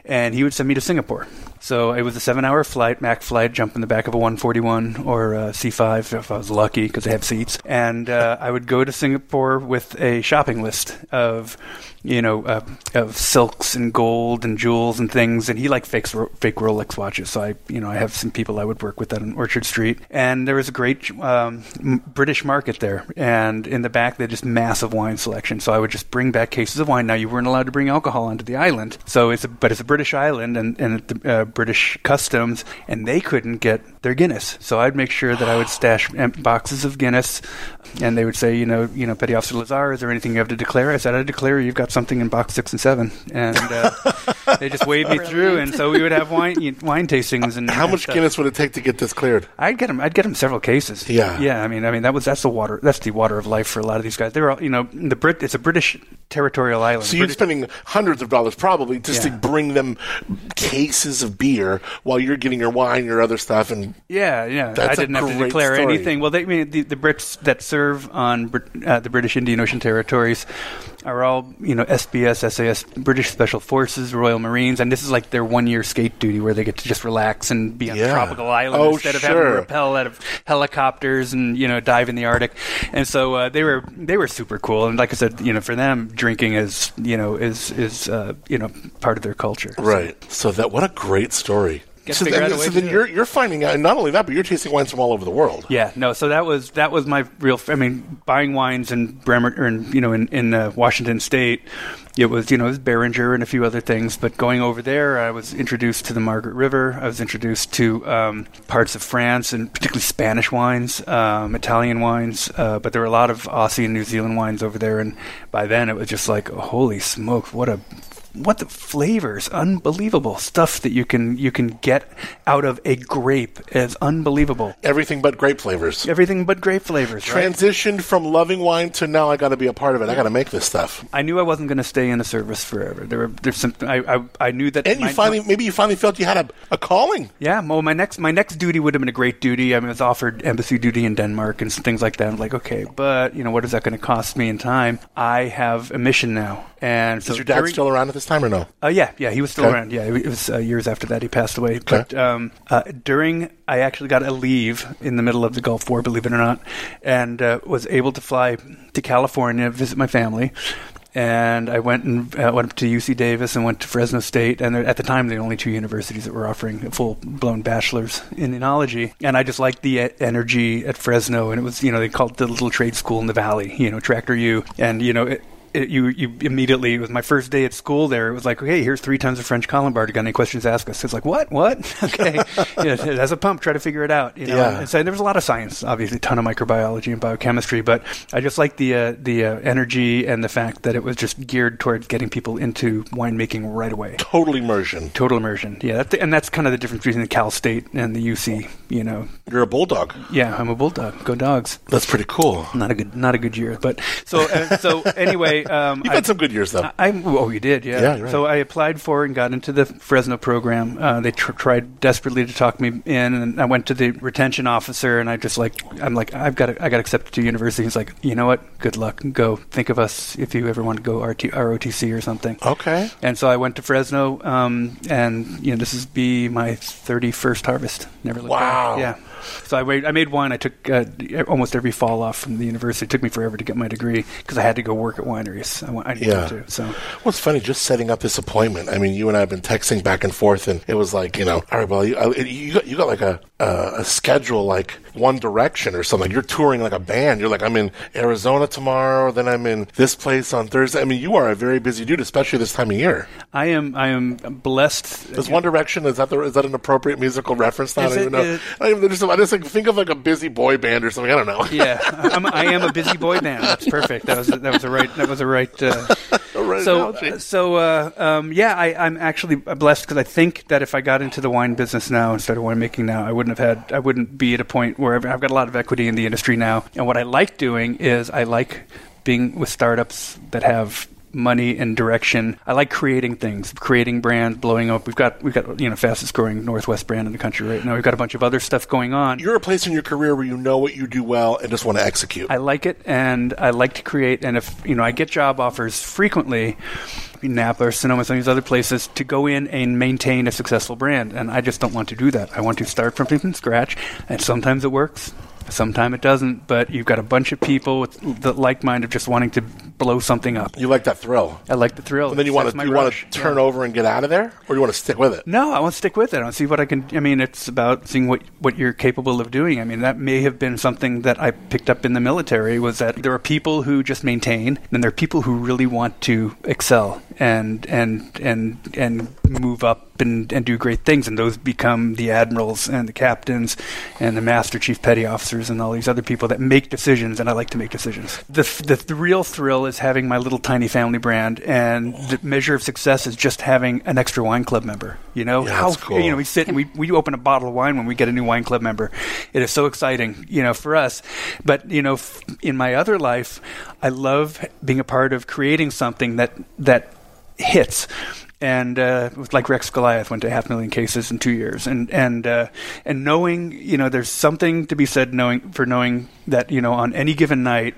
and he would send me to Singapore. So it was a seven-hour flight, MAC flight, jump in the back of a 141 or a C5 if I was lucky because they have seats, and uh, I would go to Singapore with a shopping list of, you know, uh, of silks and gold and jewels and things, and he liked fake fake Rolex watches. So I, you know, I have some people I would work with on Orchard Street, and there was a great um, British market there, and in the back they just massive wine selection. So I would just bring back cases of wine. Now you weren't allowed to bring alcohol onto the island, so it's a but it's a British island and and the uh, British customs, and they couldn't get their Guinness. So I'd make sure that I would stash boxes of Guinness, and they would say, you know, you know, Petty Officer LaZarre, is there anything you have to declare? I said, I declare you've got something in box six and seven, and uh, they just waved me through, and so we would have wine wine tastings and How and much stuff. Guinness would it take to get this cleared? I'd get them. I'd get them several cases. Yeah. yeah. I mean, I mean that was that's the water. That's the water of life for a lot of these guys. They're all, you know, the Brit. It's a British territorial island. So you're British- spending hundreds of dollars probably just to bring them cases of beer while you're getting your wine, your other stuff, and Yeah, yeah. That's I didn't have to declare story. anything. Well, they I mean the, the Brits that serve on uh, the British Indian Ocean territories are all you know SBS, SAS, British Special Forces, Royal Marines, and this is like their one year skate duty where they get to just relax and be on Yeah. a tropical island Oh, instead of having sure. to rappel out of helicopters and you know dive in the Arctic. And so uh, they were they were super cool. And like I said, you know, for them, drinking is you know is is uh, you know part of their culture. right. So that what a great story. Gotta So, then, out a way so then you're you're finding out, and not only that, but you're tasting wines from all over the world. Yeah, no. So that was that was my real. I mean, buying wines in Bremer, or in, you know, in in uh, Washington State, it was you know it was Beringer and a few other things. But going over there, I was introduced to the Margaret River. I was introduced to um, parts of France and particularly Spanish wines, um, Italian wines. Uh, but there were a lot of Aussie and New Zealand wines over there. And by then, it was just like, holy smokes, what a what the flavors unbelievable stuff that you can you can get out of a grape is unbelievable Everything but grape flavors. everything but grape flavors. right? Transitioned from loving wine to now I got to be a part of it. I got to make this stuff. I knew I wasn't going to stay in the service forever. There were there's some I I, I knew that. And you finally, maybe you finally felt you had a, a calling. yeah. Well, my next my next duty would have been a great duty. I mean, I was offered embassy duty in Denmark and some things like that. I'm like, okay, but you know, what is that going to cost me in time? I have a mission now, And so Is your dad still around at this time or no? Uh, yeah, yeah, he was still Okay. around. Yeah, it was uh, years after that he passed away. But um, uh, during, I actually got a leave in the middle of the Gulf War, believe it or not, and uh, was able to fly to California visit my family. And I went and uh, went up to UC Davis and went to Fresno State, and at the time, the only two universities that were offering a full-blown bachelor's in enology. And I just liked the e- energy at Fresno, and it was, you know, they called it the little trade school in the valley, you know, Tractor U, and you know, it, it, you you immediately it was my first day at school there. It was like, okay, here's three tons of French Colombard. You got any questions? Ask us. It's like, what, what? Okay, yeah, as a pump, try to figure it out. You know, Yeah. and so there was a lot of science, obviously, a ton of microbiology and biochemistry, but I just like the uh, the uh, energy and the fact that it was just geared towards getting people into winemaking right away. Total immersion. Total immersion, yeah, that's, and that's kind of the difference between the Cal State and the UC. You know, You're a bulldog. yeah, I'm a bulldog. Go dogs. That's pretty cool. Not a good, not a good year, but so uh, so anyway. Um, You've I- had some good years though. I, oh, you did, yeah. Yeah, right. So I applied for and got into the Fresno program. Uh, they tr- tried desperately to talk me in, and I went to the retention officer, and I just like, I'm like, I've got, to, I got accepted to university. He's like, you know what? Good luck. Go. Think of us if you ever want to go RT, ROTC or something. okay. And so I went to Fresno, um, and you know, this is be my 31st harvest. Never looked Wow. back. Yeah. So I made, I made wine. I took uh, almost every fall off from the university. It took me forever to get my degree because I had to go work at wineries. I, I needed Yeah. to. So Well, it's funny just setting up this appointment. I mean, you and I have been texting back and forth, and it was like, you know, all right, well, you, you got you got like a uh, a schedule like One Direction or something. You're touring like a band. You're like, I'm in Arizona tomorrow, then I'm in this place on Thursday. I mean, you are a very busy dude, especially this time of year. I am I am blessed. Is One Direction is that the, is that an appropriate musical reference? I don't it- even know. is- I, don't even, just, I just like think of like a busy boy band or something. I don't know. yeah, I'm, I am a busy boy band. That's perfect. That was that was a right that was a right. Uh, right so analogy. so uh, um, yeah, I, I'm actually blessed because I think that if I got into the wine business now instead of winemaking now, I wouldn't have had I wouldn't be at a point where I've, I've got a lot of equity in the industry now. And what I like doing is I like being with startups that have money and direction. I like creating things, creating brands, blowing up. We've got we've got you know fastest growing Northwest brand in the country right now. We've got a bunch of other stuff going on. You're a place in your career where you know what you do well and just want to execute. I like it, and I like to create. And if you know, I get job offers frequently, Napa or Sonoma, some of these other places, to go in and maintain a successful brand. And I just don't want to do that. I want to start from from scratch, and sometimes it works. Sometimes it doesn't, but you've got a bunch of people with the like mind of just wanting to blow something up. you like that thrill. I like the thrill. And then you want to you want to turn Yeah. over and get out of there, or you want to stick with it. No, I want to stick with it. I want to see what I can. I mean, it's about seeing what what you're capable of doing. I mean, that may have been something that I picked up in the military. Was that there are people who just maintain, and there are people who really want to excel and and and and move up and, and do great things. And those become the admirals and the captains and the master chief petty officers and all these other people that make decisions. And I like to make decisions. The the, the real thrill is having my little tiny family brand, and the measure of success is just having an extra wine club member. You know Yeah, how cool. you know we sit and we, we open a bottle of wine when we get a new wine club member. It is so exciting, you know, for us. But you know, f- in my other life, I love being a part of creating something that that hits. And uh, like Rex Goliath went to half a million cases in two years, and and uh, and knowing, you know, there's something to be said knowing for knowing that you know on any given night,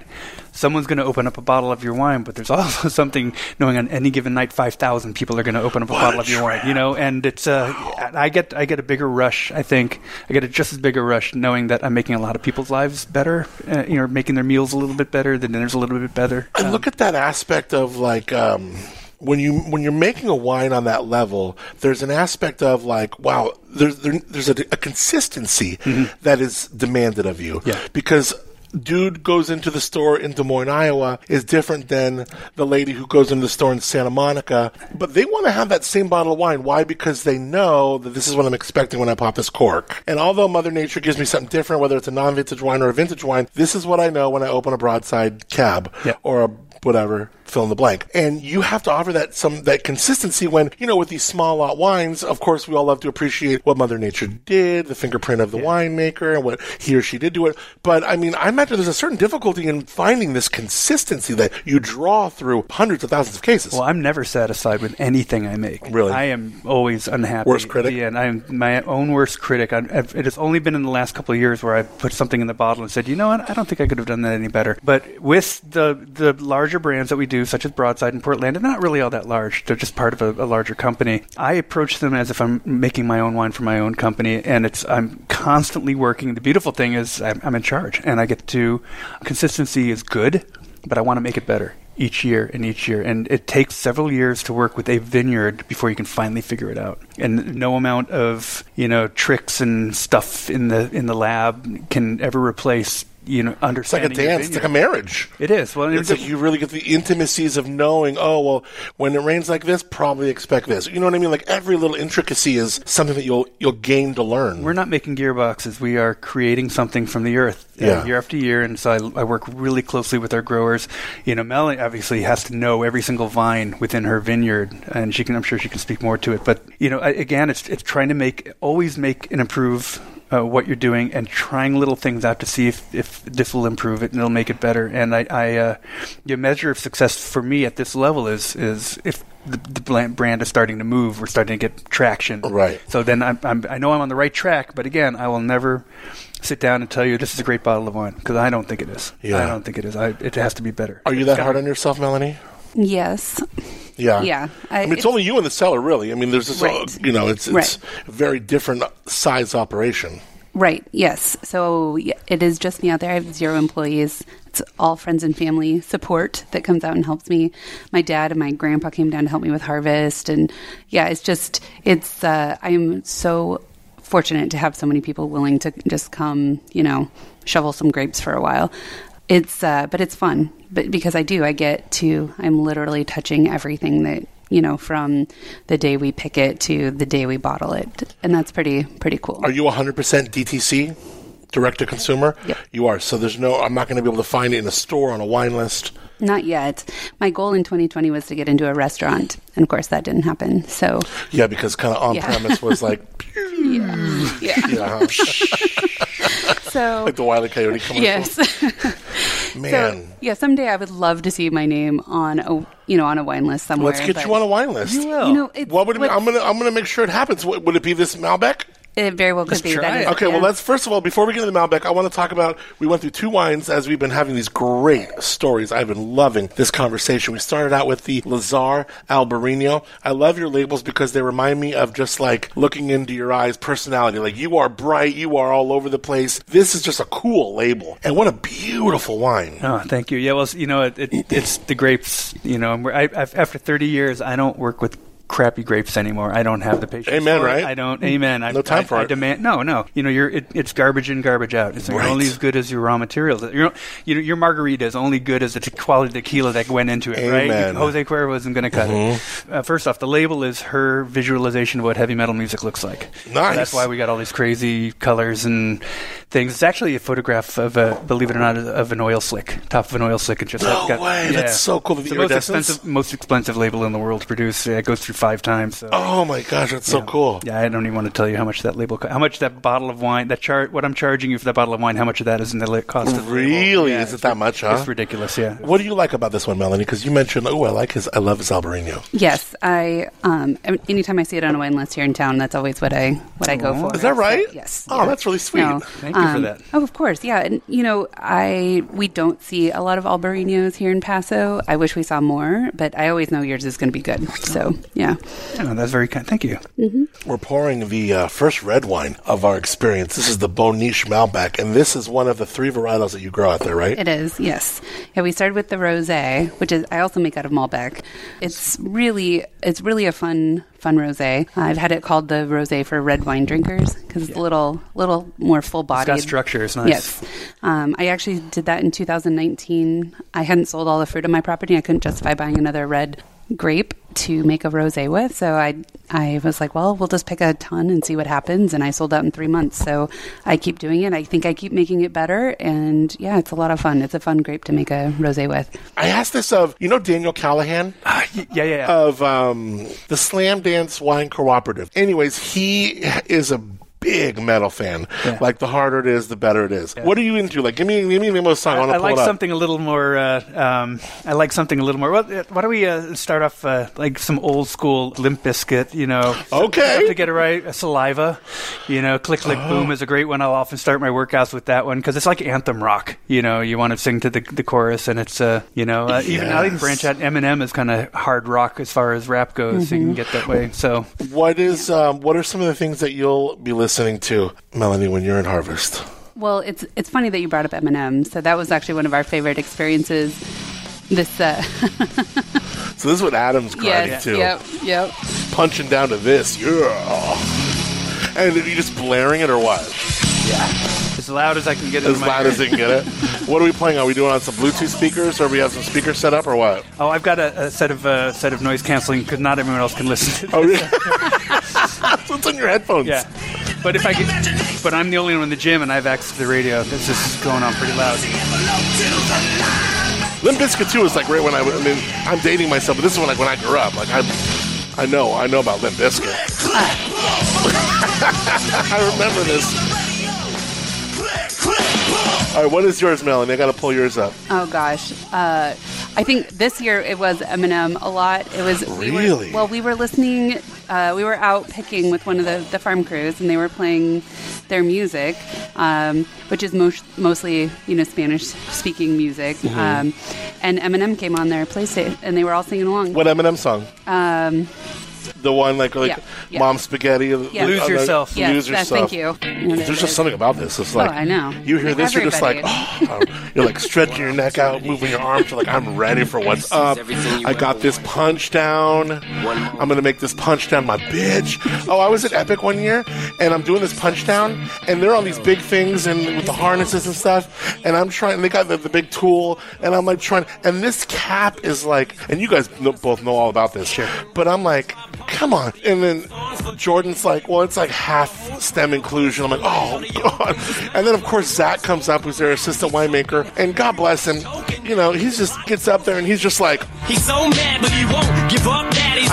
someone's going to open up a bottle of your wine, but there's also something knowing on any given night, five thousand people are going to open up a bottle of your wine, you know, and it's uh, I get I get a bigger rush, I think I get a just as big a rush knowing that I'm making a lot of people's lives better, uh, you know, making their meals a little bit better, the dinners a little bit better. And look at that aspect of like um, when you when you're making a wine on that level. There's an aspect of like, wow, there's there, there's a, a consistency that is demanded of you. Mm-hmm. Yeah. because. Dude goes into the store in Des Moines, Iowa, is different than the lady who goes into the store in Santa Monica. But they want to have that same bottle of wine. Why? Because they know that this is what I'm expecting when I pop this cork. And although Mother Nature gives me something different, whether it's a non-vintage wine or a vintage wine, this is what I know when I open a broadside cab Yeah. or a whatever fill in the blank and you have to offer that some that consistency when you know with these small lot wines of course we all love to appreciate what mother nature did the fingerprint of the winemaker and what he or she did to it but i mean i imagine there's a certain difficulty in finding this consistency that you draw through hundreds of thousands of cases Well, I'm never satisfied with anything I make. Really? I am always unhappy. Worst critic? Yeah, and I'm my own worst critic. I, I've, it has only been in the last couple of years where I put something in the bottle and said, you know what, I don't think I could have done that any better. But with the the larger brands that we do, such as Broadside and Portland, they're not really all that large. They're just part of a, a larger company. I approach them as if I'm making my own wine for my own company, and it's I'm constantly working. The beautiful thing is I'm, I'm in charge, and I get to consistency is good, but I want to make it better each year and each year. And it takes several years to work with a vineyard before you can finally figure it out. And no amount of, you know, tricks and stuff in the in the lab can ever replace you know, understanding. It's like a dance. It's like a marriage. It is. Well, It's like you really get the intimacies of knowing, oh, well, when it rains like this, probably expect this. You know what I mean? Like every little intricacy is something that you'll you'll gain to learn. We're not making gearboxes. We are creating something from the earth uh, year after year. And so I, I work really closely with our growers. You know, Melanie obviously has to know every single vine within her vineyard, and she can. I'm sure she can speak more to it. But you know, I, again, it's it's trying to make always make and improve. Uh, what you're doing and trying little things out to see if, if this will improve it and it'll make it better. And I, I uh, your measure of success for me at this level is is if the, the brand is starting to move, we're starting to get traction. Right. So then I'm, I'm, I know I'm on the right track, but again, I will never sit down and tell you this is a great bottle of wine because I don't think it is. Yeah. I don't think it is. I, it has to be better. Are you It's that hard on yourself, Melanie? Yes. Yeah. Yeah. I, I- mean, it's, it's- only you in the cellar, really. I mean, there's this, Right. you know, it's it's Right. a very different size operation. Right. Yes. So yeah, it is just me out there. I have zero employees. It's all friends and family support that comes out and helps me. My dad and my grandpa came down to help me with harvest, and yeah, it's just it's. Uh, I'm so fortunate to have so many people willing to just come, you know, shovel some grapes for a while. It's uh, but it's fun, but because I do, I get to. I'm literally touching everything that you know from the day we pick it to the day we bottle it, and that's pretty pretty cool. Are you 100% DTC, direct to consumer? Yep. You are. So there's no, I'm not going to be able to find it in a store on a wine list. Not yet. My goal in 2020 was to get into a restaurant, and of course that didn't happen. So, Yeah, because kind of on Yeah. premise was like, yeah, yeah, so like the Wiley Coyote commercial. yes. Man. So yeah, someday I would love to see my name on a you know on a wine list somewhere. Let's get you on a wine list. You will. You know, it's, What would it be? I'm gonna I'm gonna make sure it happens. What, would it be this Malbec? It very well could Let's be. try That it. is- Okay, well, let's first of all, before we get into the Malbec, I want to talk about. We went through two wines as we've been having these great stories. I've been loving this conversation. We started out with the LaZarre Albarino. I love your labels because they remind me of just like looking into your eyes, personality. Like you are bright, you are all over the place. This is just a cool label, and what a beautiful wine. Oh, thank you. Yeah, well, you know, it, it, it's the grapes. You know, and I, I've, after 30 years, I don't work with crappy grapes anymore. I don't have the patience. Amen, right? I don't. Amen. I, No time I, for I it. demand. No, no. You know, you're it, it's garbage in, garbage out. It's Right. only as good as your raw materials. You're, you know, your margarita is only good as the te- quality tequila that went into it. Right? Amen. Mm-hmm. Jose Cuervo isn't going to cut it. Uh, first off, the label is her visualization of what heavy metal music looks like. So Nice. that's why we got all these crazy colors and things. It's actually a photograph of a, believe it or not, of an oil slick, top of an oil slick. And just No got, way. That's so cool. The It's the most expensive, most expensive label in the world to produce. Yeah, it goes through five times. So. Oh my gosh, that's so cool. Yeah, I don't even want to tell you how much that label, co- how much that bottle of wine, that char- what I'm charging you for that bottle of wine, how much of that is in the cost of. Really? Yeah, Is it that much, huh? It's ridiculous. Yeah. What do you like about this one, Melanie? Because you mentioned, oh, I like his, I love his Albarino. Yes, I. Um, anytime I see it on a wine list here in town, that's always what I what I go for. Is that So, right? yes. Oh, yeah. that's really sweet. No, Thank you for um, that. Oh, of course, yeah. And you know, I we don't see a lot of Albarinos here in Paso. I wish we saw more, but I always know yours is going to be good. So yeah. Oh, that's very kind. Thank you. We're pouring the uh, first red wine of our experience. This is the Bon Niche Malbec, and this is one of the three varietals that you grow out there, right? It is, yes. Yeah, we started with the rosé, which is I also make out of Malbec. It's really it's really a fun fun rosé. I've had it called the rosé for red wine drinkers because it's a little little more full It's bodied. got structure. It's nice. Yes. Um, I actually did that in 2019. I hadn't sold all the fruit on my property. I couldn't justify buying another red grape to make a rosé with. So I I was like, well, we'll just pick a ton and see what happens. And I sold out in three months. So I keep doing it. I think I keep making it better. And yeah, it's a lot of fun. It's a fun grape to make a rosé with. I asked this of, you know, Daniel Callahan Ah, y- yeah, yeah, yeah. of um, the Slam Dance Wine Cooperative. Anyways, he is a big metal fan. Like the harder it is, the better it is. What are you into? Like, give me, give me the most song. I, I, I like something a little more. Uh, um, I like something a little more. Well, why don't we uh, start off uh, like some old school Limp Bizkit? You know, Okay. To get it right. Saliva, you know, Click Click Oh. Boom is a great one. I'll often start my workouts with that one because it's like anthem rock. You know, you want to sing to the, the chorus, and it's uh, you know, uh, even I'll even branch out. Eminem is kind of hard rock as far as rap goes. So you can get that way. So What is? Um, what are some of the things that you'll be listening to, Melanie, when you're in Harvest? Well, it's it's funny that you brought up Eminem. So that was actually one of our favorite experiences. This, uh, So this is what Adam's grinding yes, to. yep, yep. Punching down to this, yeah. And are you just blaring it or what? As loud as I can get it. As my loud as they can get it. What are we playing? Are we doing on some Bluetooth speakers, or we have some speakers set up, or what? Oh, I've got a, a set of uh, set of noise canceling because not everyone else can listen to Oh, yeah. so it's on your headphones. Yeah, but if I get, but I'm the only one in the gym and I have access to the radio. This is going on pretty loud. Limp Bizkit too is like right when I, I mean, I'm dating myself, but this is when like when I grew up. Like I, I know, I know about Limp Bizkit. I remember this. All right, what is yours, Melanie? I got to pull yours up. Oh gosh, uh, I think this year it was Eminem a lot. It was we were- Really? well. We were listening. Uh, we were out picking with one of the, the farm crews, and they were playing their music, um, which is most, mostly you know Spanish speaking music. Mm-hmm. Um, and Eminem came on their PlayStation, and they were all singing along. What Eminem song? Um, The one like like Yeah, yeah. Mom Spaghetti. Yeah. Lose yourself. yes, Lose uh, yourself. thank you. There's just something about this. It's like Oh, I know. You hear this, you're just like, oh, you're like stretching your neck out, moving your arms. You're like, I'm ready for what's up. I got this punch down. I'm gonna make this punch down my bitch. Oh, I was at Epic one year, and I'm doing this punch down, and they're on these big things and with the harnesses and stuff, and I'm trying. And they got the, the big tool, and I'm like trying. And this cap is like, and you guys know, both know all about this, sure. But I'm like, come on. And then Jordan's like, well, it's like half stem inclusion. I'm like, oh god. And then of course Zach comes up, who's their assistant winemaker, and God bless him. You know, he just gets up there and he's just like, He's so mad, but he won't give up.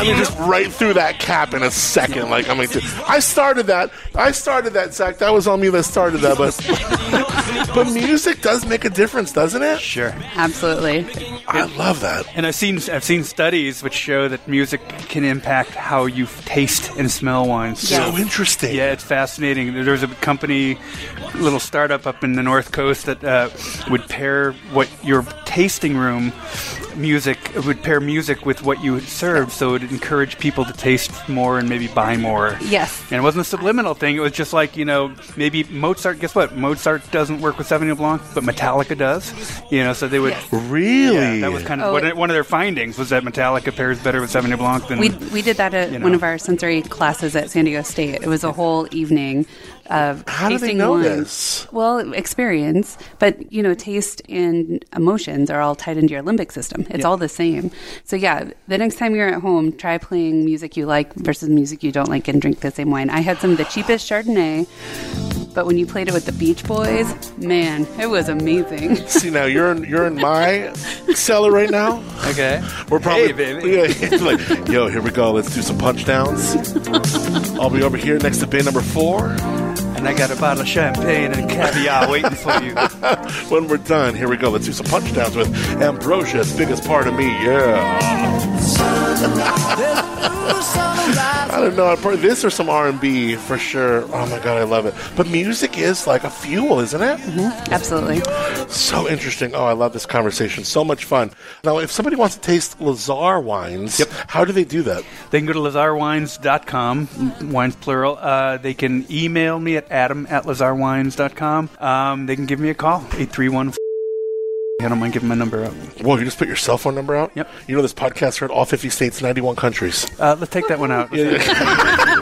I mean, just right through that cap in a second. Like, I mean, I started that. I started that, Zach. That was on me that started that. But, but music does make a difference, doesn't it? Sure. Absolutely. I love that. And I've seen I've seen studies which show that music can impact how you taste and smell wines. Yeah. So interesting. Yeah, it's fascinating. There's a company, little startup up in the North Coast that uh, would pair what your tasting room music would pair music with what you served, so it would encourage people to taste more and maybe buy more. Yes. And it wasn't a subliminal thing. It was just like you know maybe Mozart. Guess what? Mozart doesn't work with Sauvignon Blanc, but Metallica does. You know, so they would. Really? Yeah, that was kind of Oh, one, it- one of their findings was that Metallica pairs better with Sauvignon Blanc than We, we did that at You know. one of our sensory classes at San Diego State. It was a whole evening of How do they tasting know wines. this? Well, experience, but you know, taste and emotions are all tied into your limbic system. It's all the same. So yeah, the next time you're at home, try playing music you like versus music you don't like, and drink the same wine. I had some of the cheapest Chardonnay. But when you played it with the Beach Boys, man, it was amazing. See now you're in you're in my cellar right now. Okay. We're probably Hey, baby. yeah. Like yo, here we go. Let's do some punch downs. I'll be over here next to bin number four. And I got a bottle of champagne and caviar waiting for you. When we're done, here we go. Let's do some punch downs with Ambrosia's biggest part of me. Yeah. I don't know. I'd probably- This or some R and B for sure. Oh my god, I love it. But music is like a fuel, isn't it? Absolutely. So interesting. Oh, I love this conversation. So much fun. Now, if somebody wants to taste LaZarre wines, Yep. how do they do that? They can go to lazarrewines.com, wines plural. Uh, they can email me at adam at lazarrewines.com. Um, they can give me a call, 831 I don't mind giving my number out. Well, you just put your cell phone number out? Yep. You know this podcast heard all 50 states, 91 countries. Uh, let's take that one out.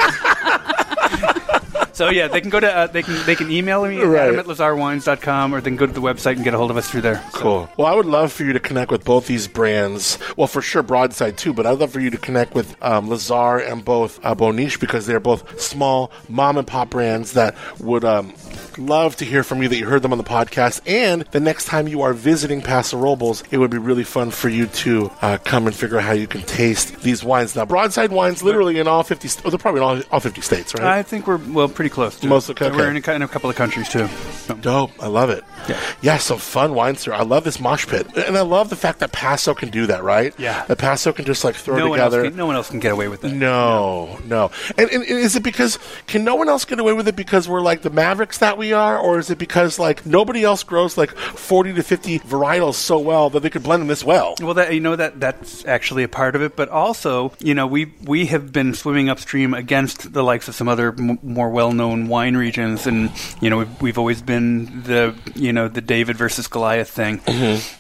so yeah, they can go to uh, they can they can email me at Right. adam at lazarrewines.com or they can go to the website and get a hold of us through there. So- Cool. Well, I would love for you to connect with both these brands. Well, for sure, Broadside too, but I'd love for you to connect with um, LaZarre and both uh, Bon Niche because they're both small mom and pop brands that would um, love to hear from you that you heard them on the podcast. And the next time you are visiting Paso Robles, it would be really fun for you to uh, come and figure out how you can taste these wines. Now, Broadside wines, literally in all 50, st- oh, they're probably in all, all 50 states, right? I think we're well pretty close. To Most- okay. We're in a, in a couple of countries too. So. Dope. I love it. Yeah. Yeah, so fun wine store. I love this mosh pit. And I love the fact that Paso can do that, right? Yeah. That Paso can just like throw No together. can, no one else can get away with it. No, no. And, and is it because can no one else get away with it because we're like the Mavericks that we are, or is it because like nobody else grows like forty to fifty varietals so well that they could blend them this well? Well, that you know that that's actually a part of it, but also you know we we have been swimming upstream against the likes of some other m- more well-known wine regions, and you know we've, we've always been the you know the David versus Goliath thing,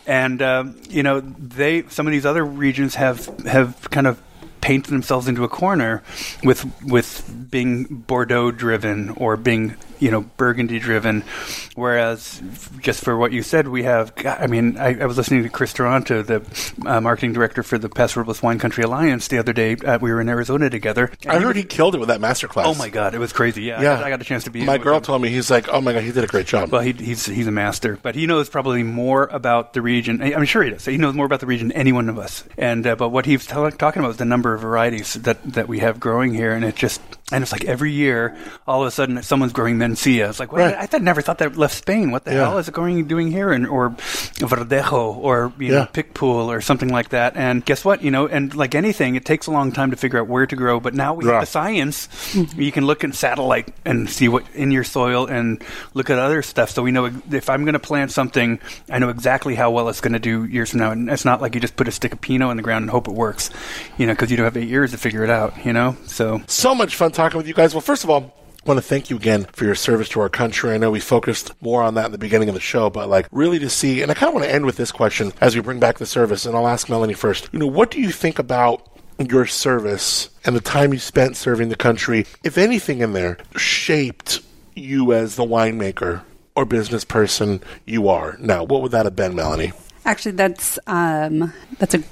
and um, you know they some of these other regions have have kind of painted themselves into a corner with with being Bordeaux driven or being you know Burgundy driven, whereas just for what you said, we have. I mean, I, I was listening to Chris Taranto, the uh, marketing director for the Paso Robles Wine Country Alliance, the other day. Uh, we were in Arizona together. I he heard was- he killed it with that masterclass. Oh my god, it was crazy. Yeah, Yeah. I, got- I got a chance to be. My girl him. told me he's like, oh my god, he did a great job. Well, he, he's he's a master, but he knows probably more about the region. I'm sure he does. He knows more about the region than any one of us. And uh, but what he was tell- talking about was the number of varieties that, that we have growing here, and it just and it's like every year, all of a sudden, someone's growing Mencia. It's like, Right. I, I never thought that left Spain. What the Yeah. hell is it going doing here? And or Verdejo or you know Yeah. Picpoul or something like that. And guess what? You know, and like anything, it takes a long time to figure out where to grow. But now we have the science. you can look at satellite and see what in your soil and look at other stuff. So we know if I'm going to plant something, I know exactly how well it's going to do years from now. And it's not like you just put a stick of Pinot in the ground and hope it works, you know, because you don't have eight years to figure it out, you know. So so much fun talking with you guys. Well, first of all, I want to thank you again for your service to our country. I know we focused more on that in the beginning of the show, but like really to see, and I kind of want to end with this question as we bring back the service, and I'll ask Melanie first. You know, what do you think about your service and the time you spent serving the country, if anything in there, shaped you as the winemaker or business person you are now? What would that have been, Melanie? Actually, that's um, that's a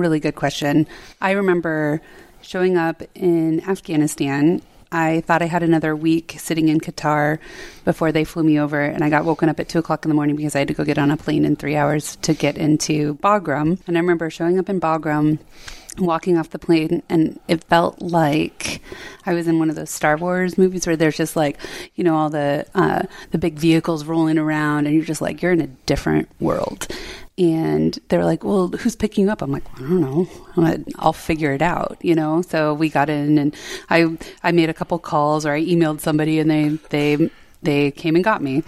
really good question. I remember showing up in Afghanistan. I thought I had another week sitting in Qatar before they flew me over, and I got woken up at two o'clock in the morning because I had to go get on a plane in three hours to get into Bagram. And I remember showing up in Bagram, walking off the plane, and it felt like I was in one of those Star Wars movies where there's just like, you know, all the uh, the big vehicles rolling around, and you're just like you're in a different world. And they're like, "Well, who's picking you up?" I'm like, "I don't know. I'm like, I'll figure it out." You know. So we got in, and I I made a couple calls, or I emailed somebody, and they they they came and got me.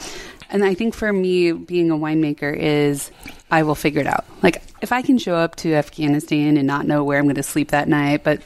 And I think for me, being a winemaker is I will figure it out. Like if I can show up to Afghanistan and not know where I'm going to sleep that night, but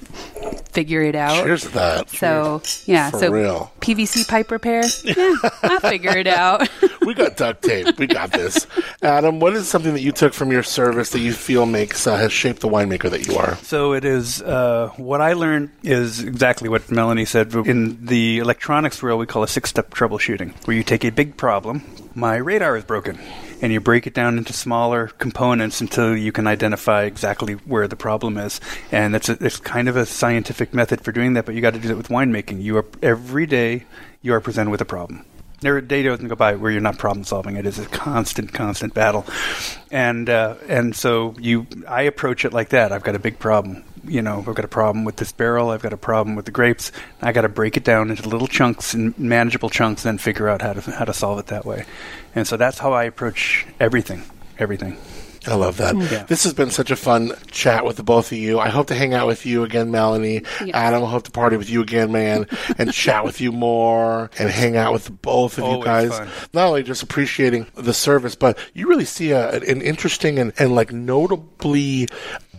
figure it out. Cheers to that. So yeah, For so real. PVC pipe repair. Yeah, I'll figure it out. we got duct tape. We got this. Adam, what is something that you took from your service that you feel makes uh, has shaped the winemaker that you are? So it is. Uh, what I learned is exactly what Melanie said. In the electronics world, we call a six-step troubleshooting, where you take a big problem. My radar is broken, and you break it down into smaller components until you can identify exactly where the problem is. And it's a, it's kind of a scientific method for doing that, but you got to do that with winemaking. You are every day you are presented with a problem. There are day doesn't go by where you're not problem solving. It is a constant, constant battle, and uh, and so you, I approach it like that. I've got a big problem. You know, I've got a problem with this barrel. I've got a problem with the grapes. I got to break it down into little chunks and manageable chunks, and then figure out how to how to solve it that way. And so that's how I approach everything. Everything. I love that. Mm. Yeah. This has been such a fun chat with the both of you. I hope to hang out with you again, Melanie. Yes. Adam, I hope to party with you again, man, and chat with you more and hang out with both of you guys. fun. Not only just appreciating the service, but you really see a, an interesting and, and like notably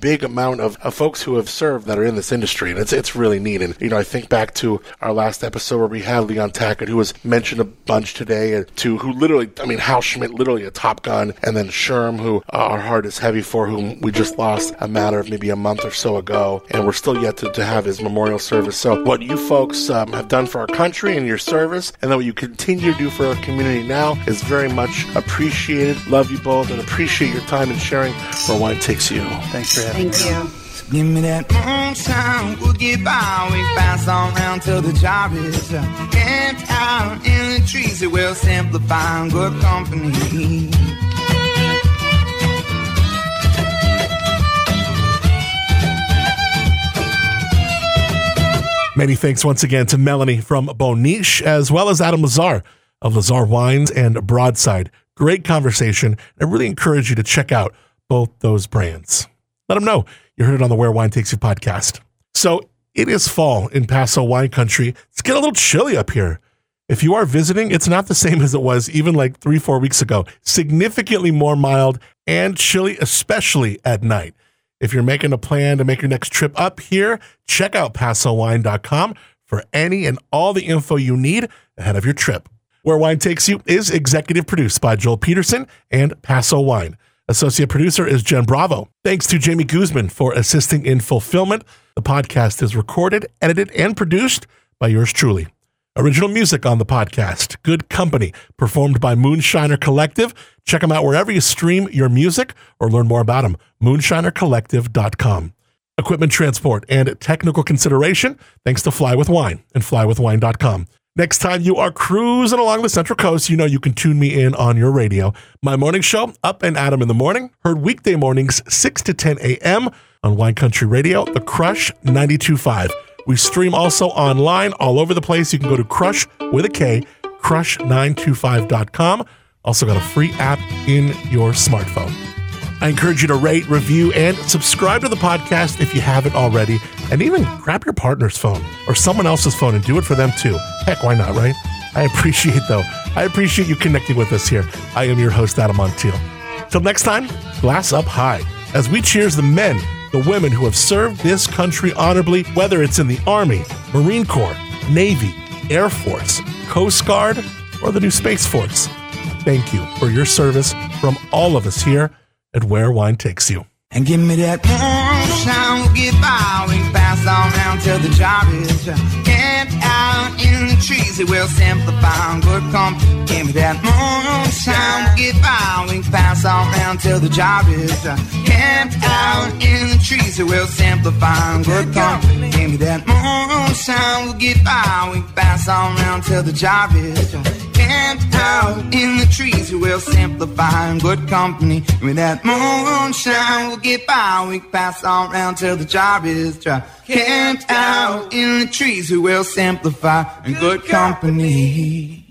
big amount of, of folks who have served that are in this industry, and it's it's really neat. And you know, I think back to our last episode where we had Leon Tackett, who was mentioned a bunch today, and to who literally, I mean, Hal Schmidt, literally a Top Gun, and then Sherm, who uh, our heart is heavy for, whom we just lost a matter of maybe a month or so ago, and we're still yet to, to have his memorial service. So, what you folks um, have done for our country and your service, and then what you continue to do for our community now, is very much appreciated. Love you both, and appreciate your time and sharing for where wine takes you. Thanks for having. Thank you. Give me that moonshine, we'll get by. We pass on round till the job is uh, camped out in the trees. It will simplify good company. Many thanks once again to Melanie from Bon Niche, as well as Adam LaZarre of LaZarre Wines and Broadside. Great conversation. I really encourage you to check out both those brands. Let them know you heard it on the Where Wine Takes You podcast. So it is fall in Paso wine country. It's getting a little chilly up here. If you are visiting, it's not the same as it was even like three, four weeks ago. Significantly more mild and chilly, especially at night. If you're making a plan to make your next trip up here, check out PasoWine.com for any and all the info you need ahead of your trip. Where Wine Takes You is executive produced by Joel Peterson and Paso Wine. Associate producer is Jen Bravo. Thanks to Jamie Guzman for assisting in fulfillment. The podcast is recorded, edited, and produced by yours truly. Original music on the podcast, Good Company, performed by Moonshiner Collective. Check them out wherever you stream your music or learn more about them. Moonshinercollective.com. Equipment transport and technical consideration, thanks to Fly with Wine and flywithwine.com. Next time you are cruising along the Central Coast, you know you can tune me in on your radio. My morning show, Up and Adam in the Morning, heard weekday mornings, 6 to 10 a.m. on Wine Country Radio, The Crush 92.5. We stream also online all over the place. You can go to Crush with a K, krush925.com. Also got a free app in your smartphone. I encourage you to rate, review, and subscribe to the podcast if you haven't already. And even grab your partner's phone or someone else's phone and do it for them too. Heck, why not, right? I appreciate, though, I appreciate you connecting with us here. I am your host, Adam Montiel. Till next time, glass up high as we cheers the men, the women who have served this country honorably, whether it's in the Army, Marine Corps, Navy, Air Force, Coast Guard, or the new Space Force. Thank you for your service from all of us here at Where Wine Takes You. And give me that We camped out in the trees. It will simplify good company. Give me that moonshine, we'll get by. We pass on down till the job is camped out in the trees. It will simplify good company. Give me that moonshine, we'll get by. We pass on down till the job is camped out in the trees. It will simplify good company. Me that moonshine, we'll get by. We pass on round till the job is dry. Camped out in the trees, we will simplify in good company.